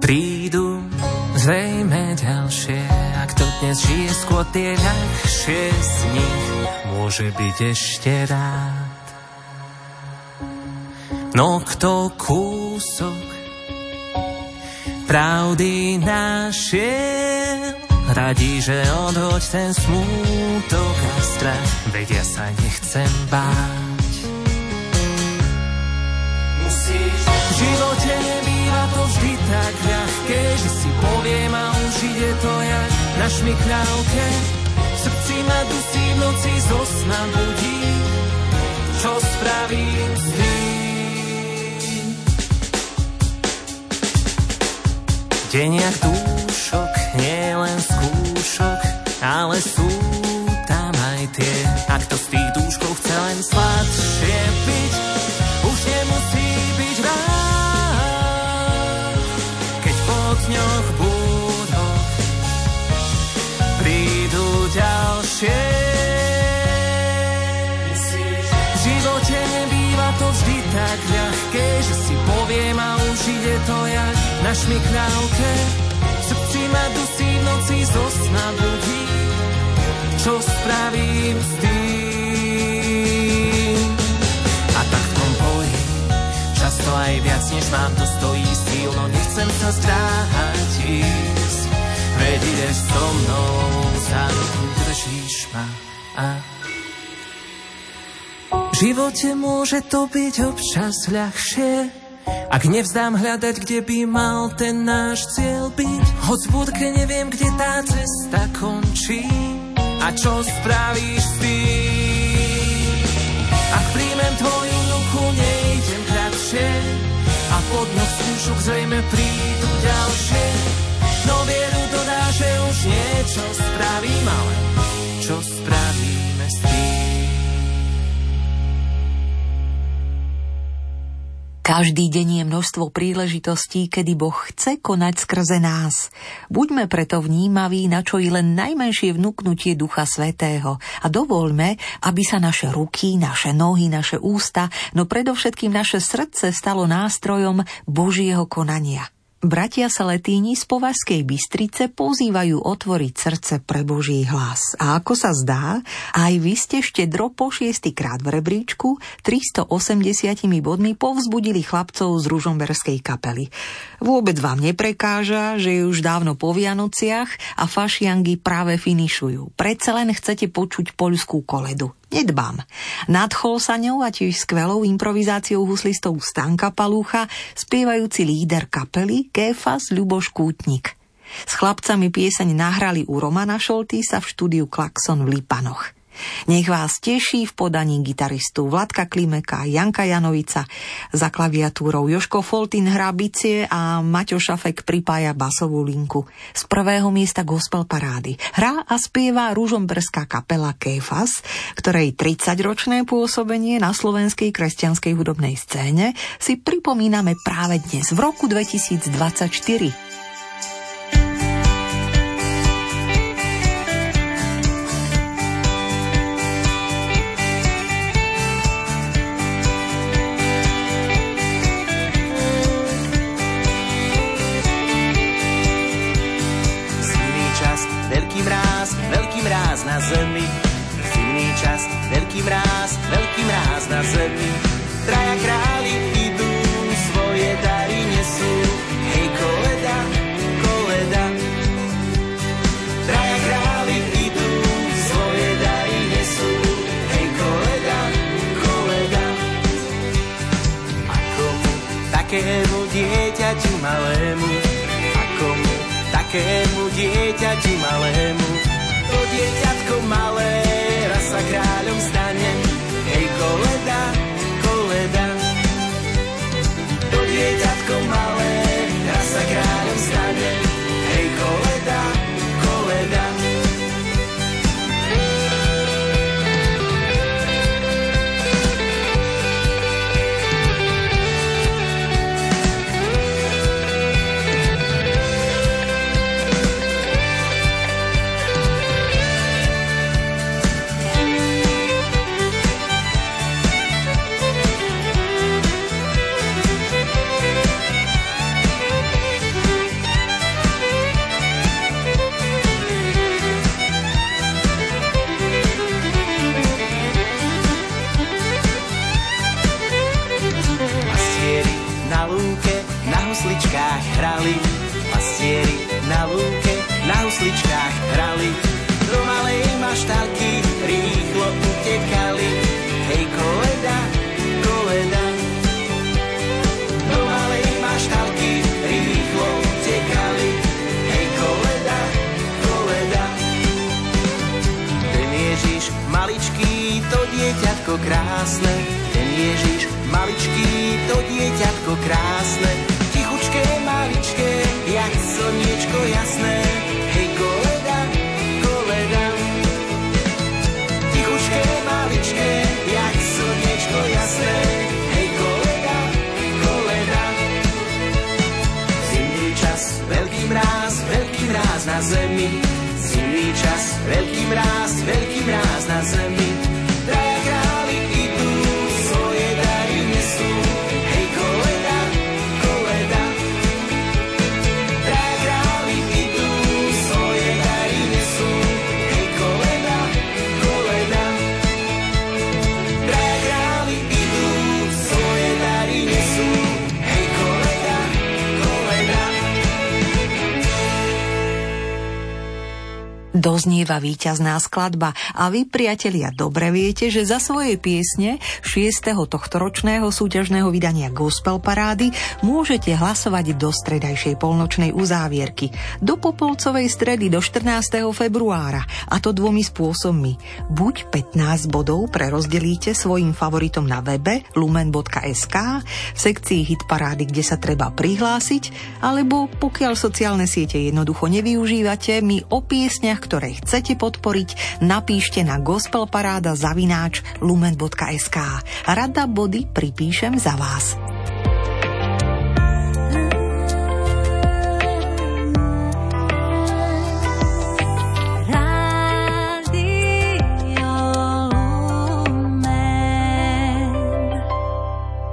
prídu zrejme ďalšie. Ak to dnes žije skôr tie ľahšie z nich, môže byť ešte rád. No kto kúsok pravdy našiel, Radí, že odhoď ten smútok a strach, veď ja sa nechcem báť. Musíš v živote nebýva to vždy tak ľahké, že si poviem a už ide to jak na šmikľavke. V srdci ma dusí v noci zo sna budí, čo spravím s tým. Deň jak dúšok, nie len skúšok, ale sú tam aj tie. Ak to z tých dúškov chce len sladšie piť, už nemusí byť rád. Keď po dňoch búdoch prídu ďalšie. V živote nebýva to vždy tak ľahké, že si poviem a už ide to jak na šmikľavke srdci ma v noci zo sna budí, čo spravím s tým. A tak v tom boji, často aj viac, než mám, to stojí síl, no nechcem sa zdráhať ísť. Veď ideš so mnou, za ruku držíš ma a v živote môže to byť občas ľahšie, ak nevzdám hľadať, kde by mal ten náš cieľ byť Hoď v budke neviem, kde tá cesta končí. A čo spravíš s tým? Ak príjmem tvoju ruku, nejdem kratšie. A pod dňoch skúšok zrejme prídu ďalšie. No vieru dodá, že už niečo spravím, ale čo spravíme Každý deň je množstvo príležitostí, kedy Boh chce konať skrze nás. Buďme preto vnímaví na čo i len najmenšie vnúknutie Ducha Svetého a dovoľme, aby sa naše ruky, naše nohy, naše ústa, no predovšetkým naše srdce stalo nástrojom Božieho konania. Bratia Saletíni z Považskej Bystrice pozývajú otvoriť srdce pre Boží hlas. A ako sa zdá, aj vy ste štedro po šiestýkrát v rebríčku 380 bodmi povzbudili chlapcov z Ružomberskej kapely. Vôbec vám neprekáža, že je už dávno po Vianociach a fašiangy práve finišujú. Predsa len chcete počuť poľskú koledu nedbám. Nadchol sa ňou a tiež skvelou improvizáciou huslistov Stanka Palúcha spievajúci líder kapely Kéfas Ľuboš Kútnik. S chlapcami pieseň nahrali u Romana Šoltýsa v štúdiu Klaxon v Lipanoch. Nech vás teší v podaní gitaristu Vladka Klimeka, Janka Janovica, za klaviatúrou Joško Foltin hrá a Maťo Šafek pripája basovú linku. Z prvého miesta gospel parády hrá a spieva ružomberská kapela Kéfas, ktorej 30-ročné pôsobenie na slovenskej kresťanskej hudobnej scéne si pripomíname práve dnes v roku 2024. takému dieťaťu malému, ako mu, takému dieťaťu Doznieva víťazná skladba a vy, priatelia, dobre viete, že za svoje piesne 6. tohtoročného súťažného vydania Gospel Parády môžete hlasovať do stredajšej polnočnej uzávierky, do Popolcovej stredy do 14. februára, a to dvomi spôsobmi. Buď 15 bodov prerozdelíte svojim favoritom na webe lumen.sk v sekcii hit parády, kde sa treba prihlásiť, alebo pokiaľ sociálne siete jednoducho nevyužívate, my o piesniach ktoré chcete podporiť, napíšte na gospelparáda zavináč lumen.sk. Rada body pripíšem za vás.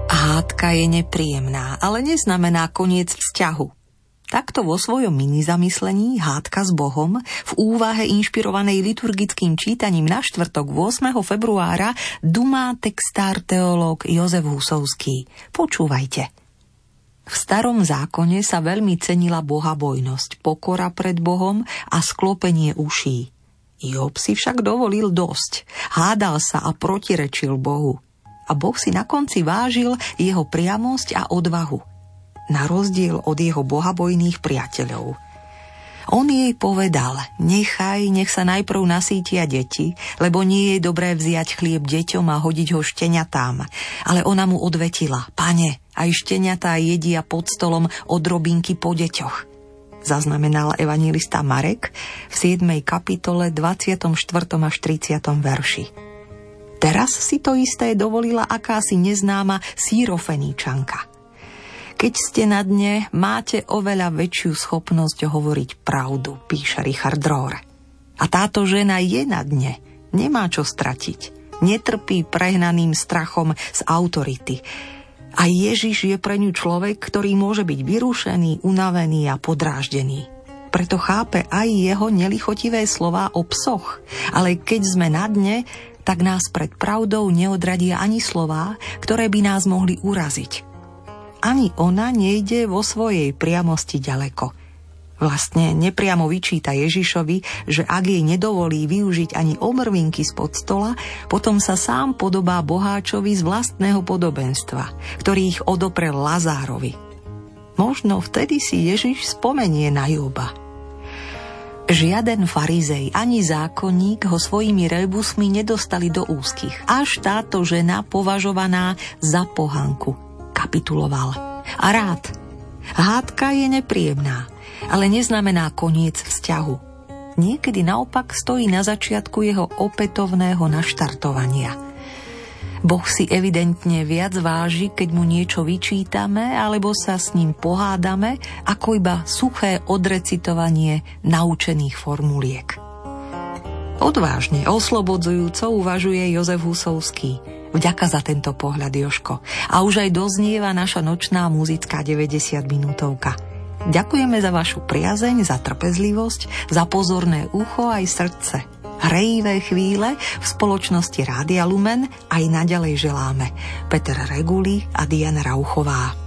Hádka je nepríjemná, ale neznamená koniec vzťahu. Takto vo svojom mini zamyslení Hádka s Bohom v úvahe inšpirovanej liturgickým čítaním na štvrtok 8. februára dumá textár teológ Jozef Husovský. Počúvajte. V starom zákone sa veľmi cenila bohabojnosť, pokora pred Bohom a sklopenie uší. Job si však dovolil dosť. Hádal sa a protirečil Bohu. A Boh si na konci vážil jeho priamosť a odvahu na rozdiel od jeho bohabojných priateľov. On jej povedal, nechaj, nech sa najprv nasítia deti, lebo nie je dobré vziať chlieb deťom a hodiť ho šteniatám. Ale ona mu odvetila, pane, aj šteniatá jedia pod stolom od robinky po deťoch. Zaznamenal evangelista Marek v 7. kapitole 24. až 30. verši. Teraz si to isté dovolila akási neznáma sírofeníčanka – keď ste na dne, máte oveľa väčšiu schopnosť hovoriť pravdu, píše Richard Rohr. A táto žena je na dne, nemá čo stratiť. Netrpí prehnaným strachom z autority. A Ježiš je pre ňu človek, ktorý môže byť vyrušený, unavený a podráždený. Preto chápe aj jeho nelichotivé slová o psoch. Ale keď sme na dne, tak nás pred pravdou neodradia ani slová, ktoré by nás mohli uraziť ani ona nejde vo svojej priamosti ďaleko. Vlastne nepriamo vyčíta Ježišovi, že ak jej nedovolí využiť ani omrvinky spod stola, potom sa sám podobá boháčovi z vlastného podobenstva, ktorý ich odoprel Lazárovi. Možno vtedy si Ježiš spomenie na Joba. Žiaden farizej ani zákonník ho svojimi rebusmi nedostali do úzkých, až táto žena považovaná za pohanku – kapituloval. A rád. Hádka je nepríjemná, ale neznamená koniec vzťahu. Niekedy naopak stojí na začiatku jeho opätovného naštartovania. Boh si evidentne viac váži, keď mu niečo vyčítame alebo sa s ním pohádame, ako iba suché odrecitovanie naučených formuliek. Odvážne, oslobodzujúco uvažuje Jozef Husovský – Vďaka za tento pohľad, Joško. A už aj doznieva naša nočná muzická 90 minútovka. Ďakujeme za vašu priazeň, za trpezlivosť, za pozorné ucho aj srdce. Hrejivé chvíle v spoločnosti Rádia Lumen aj naďalej želáme. Peter Reguli a Diana Rauchová.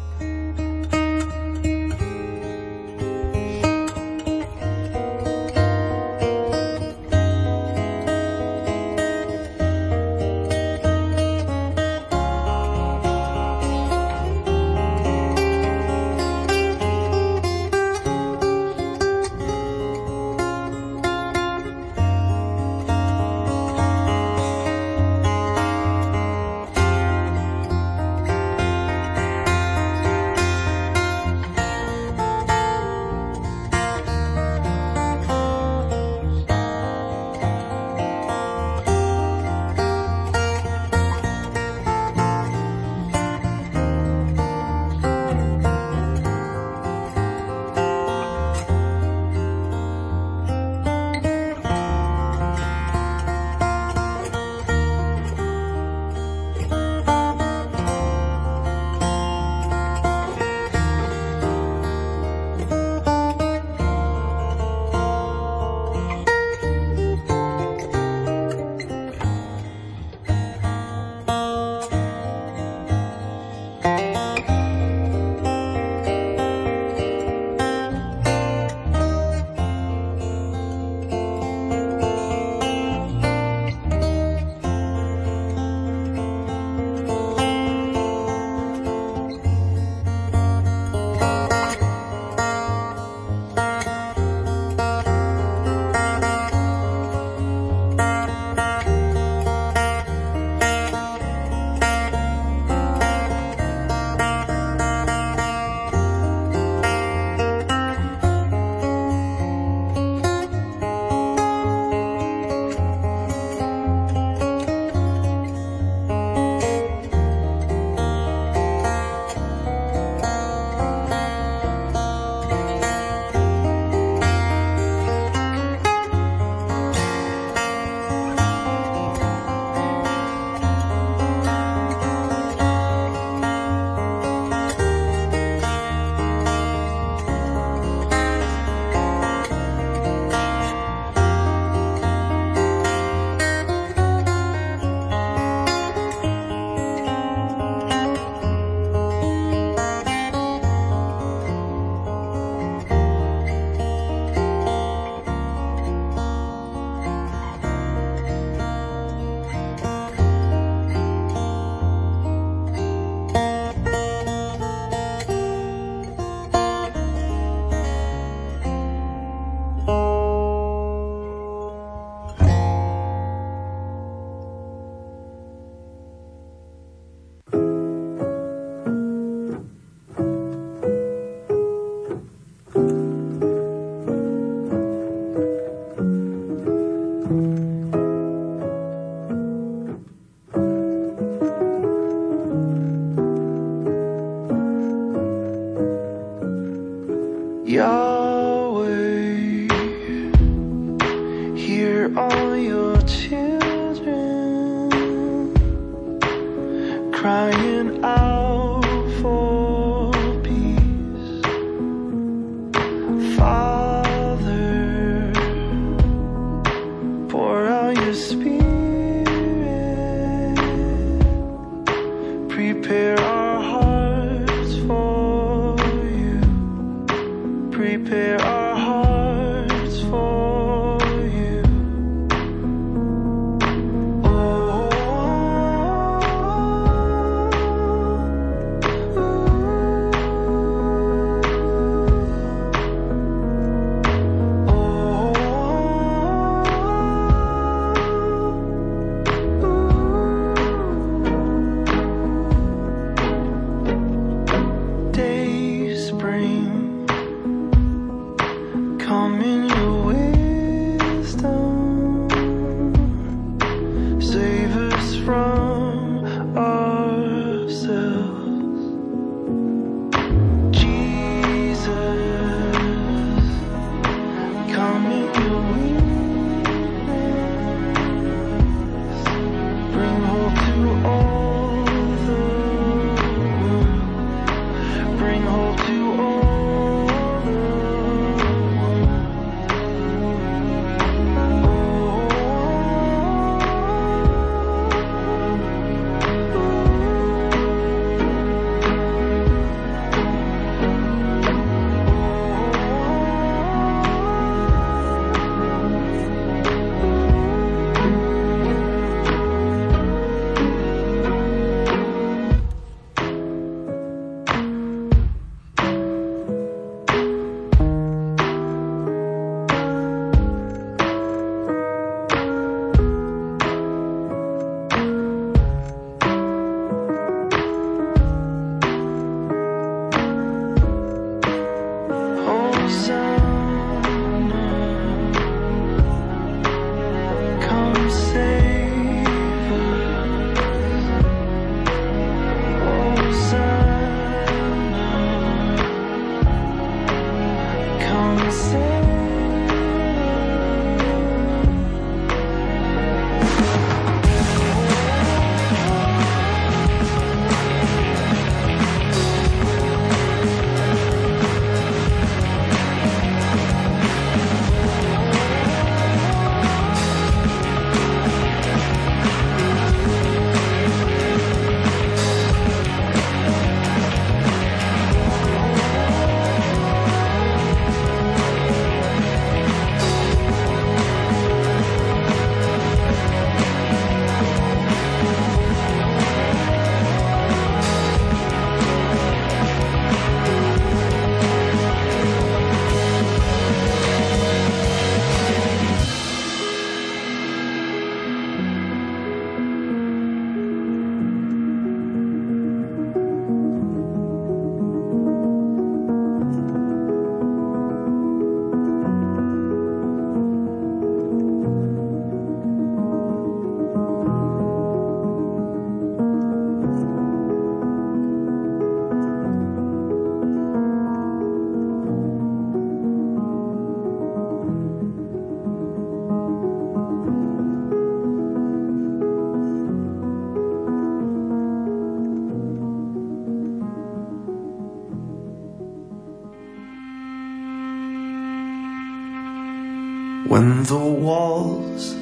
Walls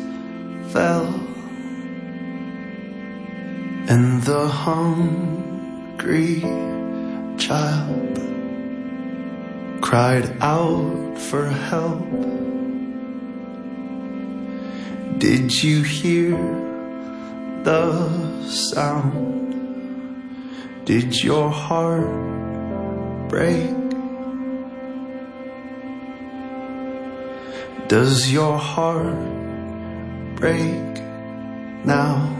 fell and the hungry child cried out for help. Did you hear the sound? Did your heart break? Does your heart break now?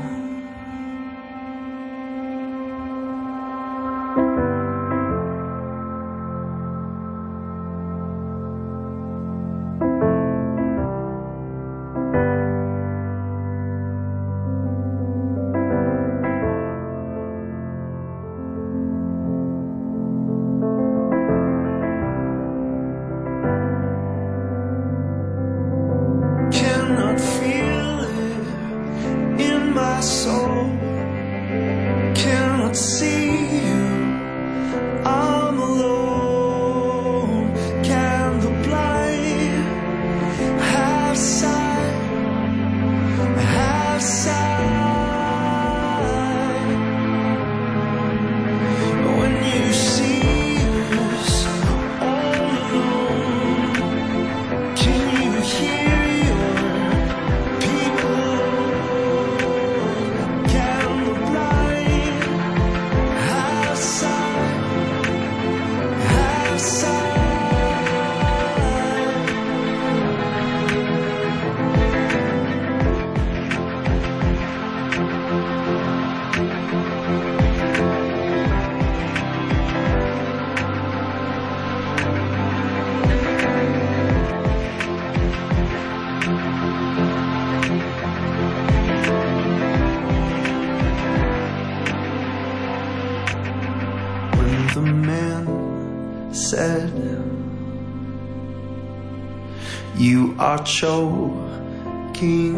choking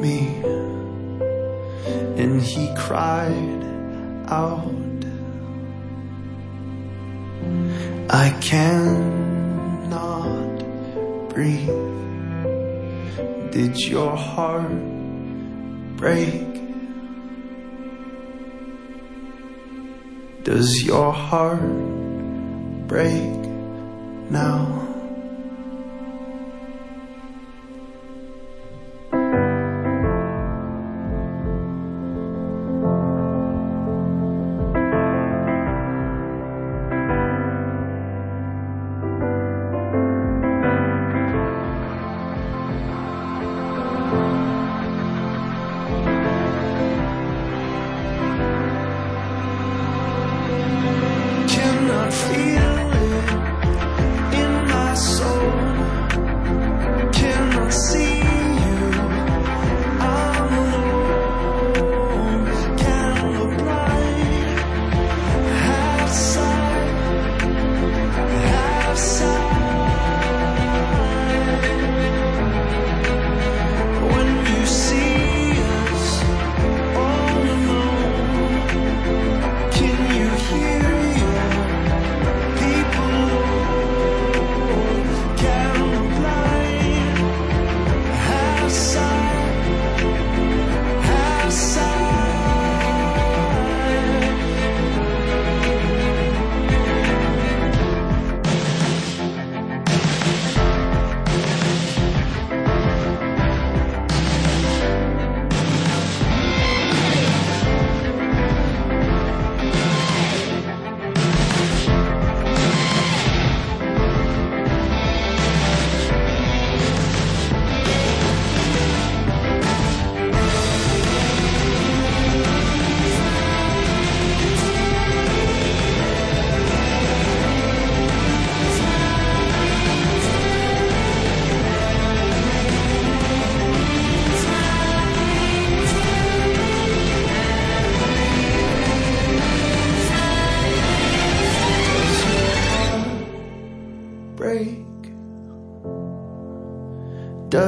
me. And he cried out, I cannot breathe. Did your heart break? Does your heart break now?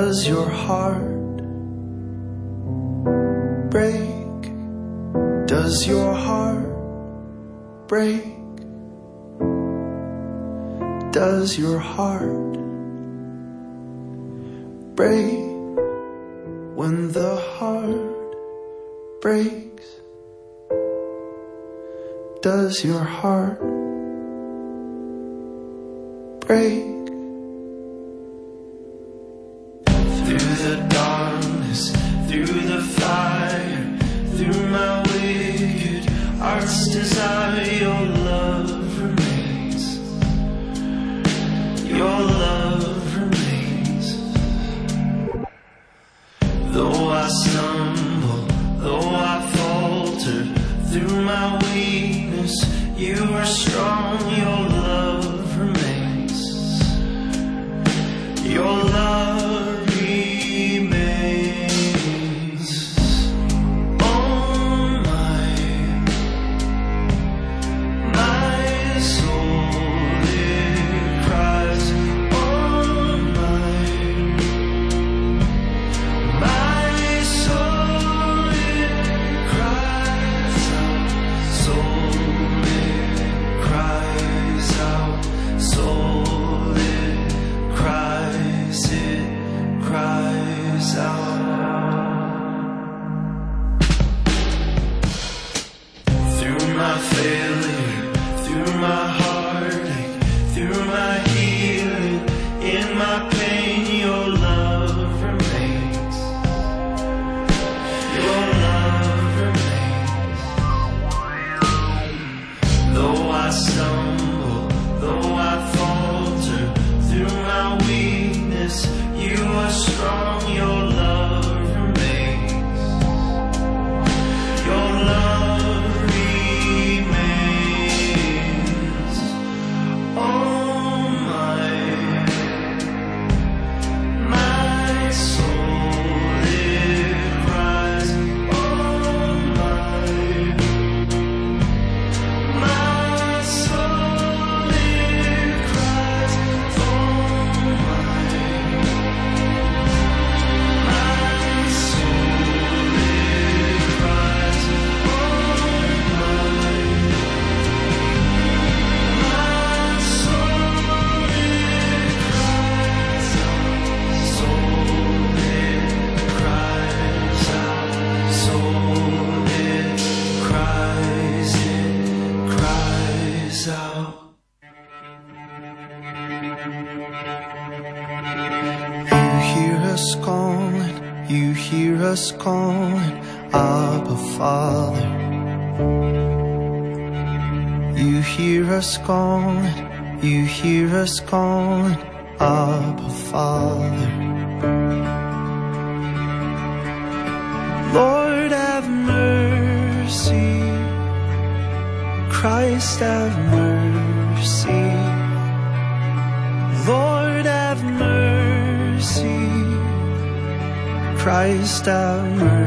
does your heart break? Does your heart break? Does your heart break when the heart breaks? Does your heart break? us calling, Abba Father. Lord, have mercy. Christ, have mercy. Lord, have mercy. Christ, have mercy.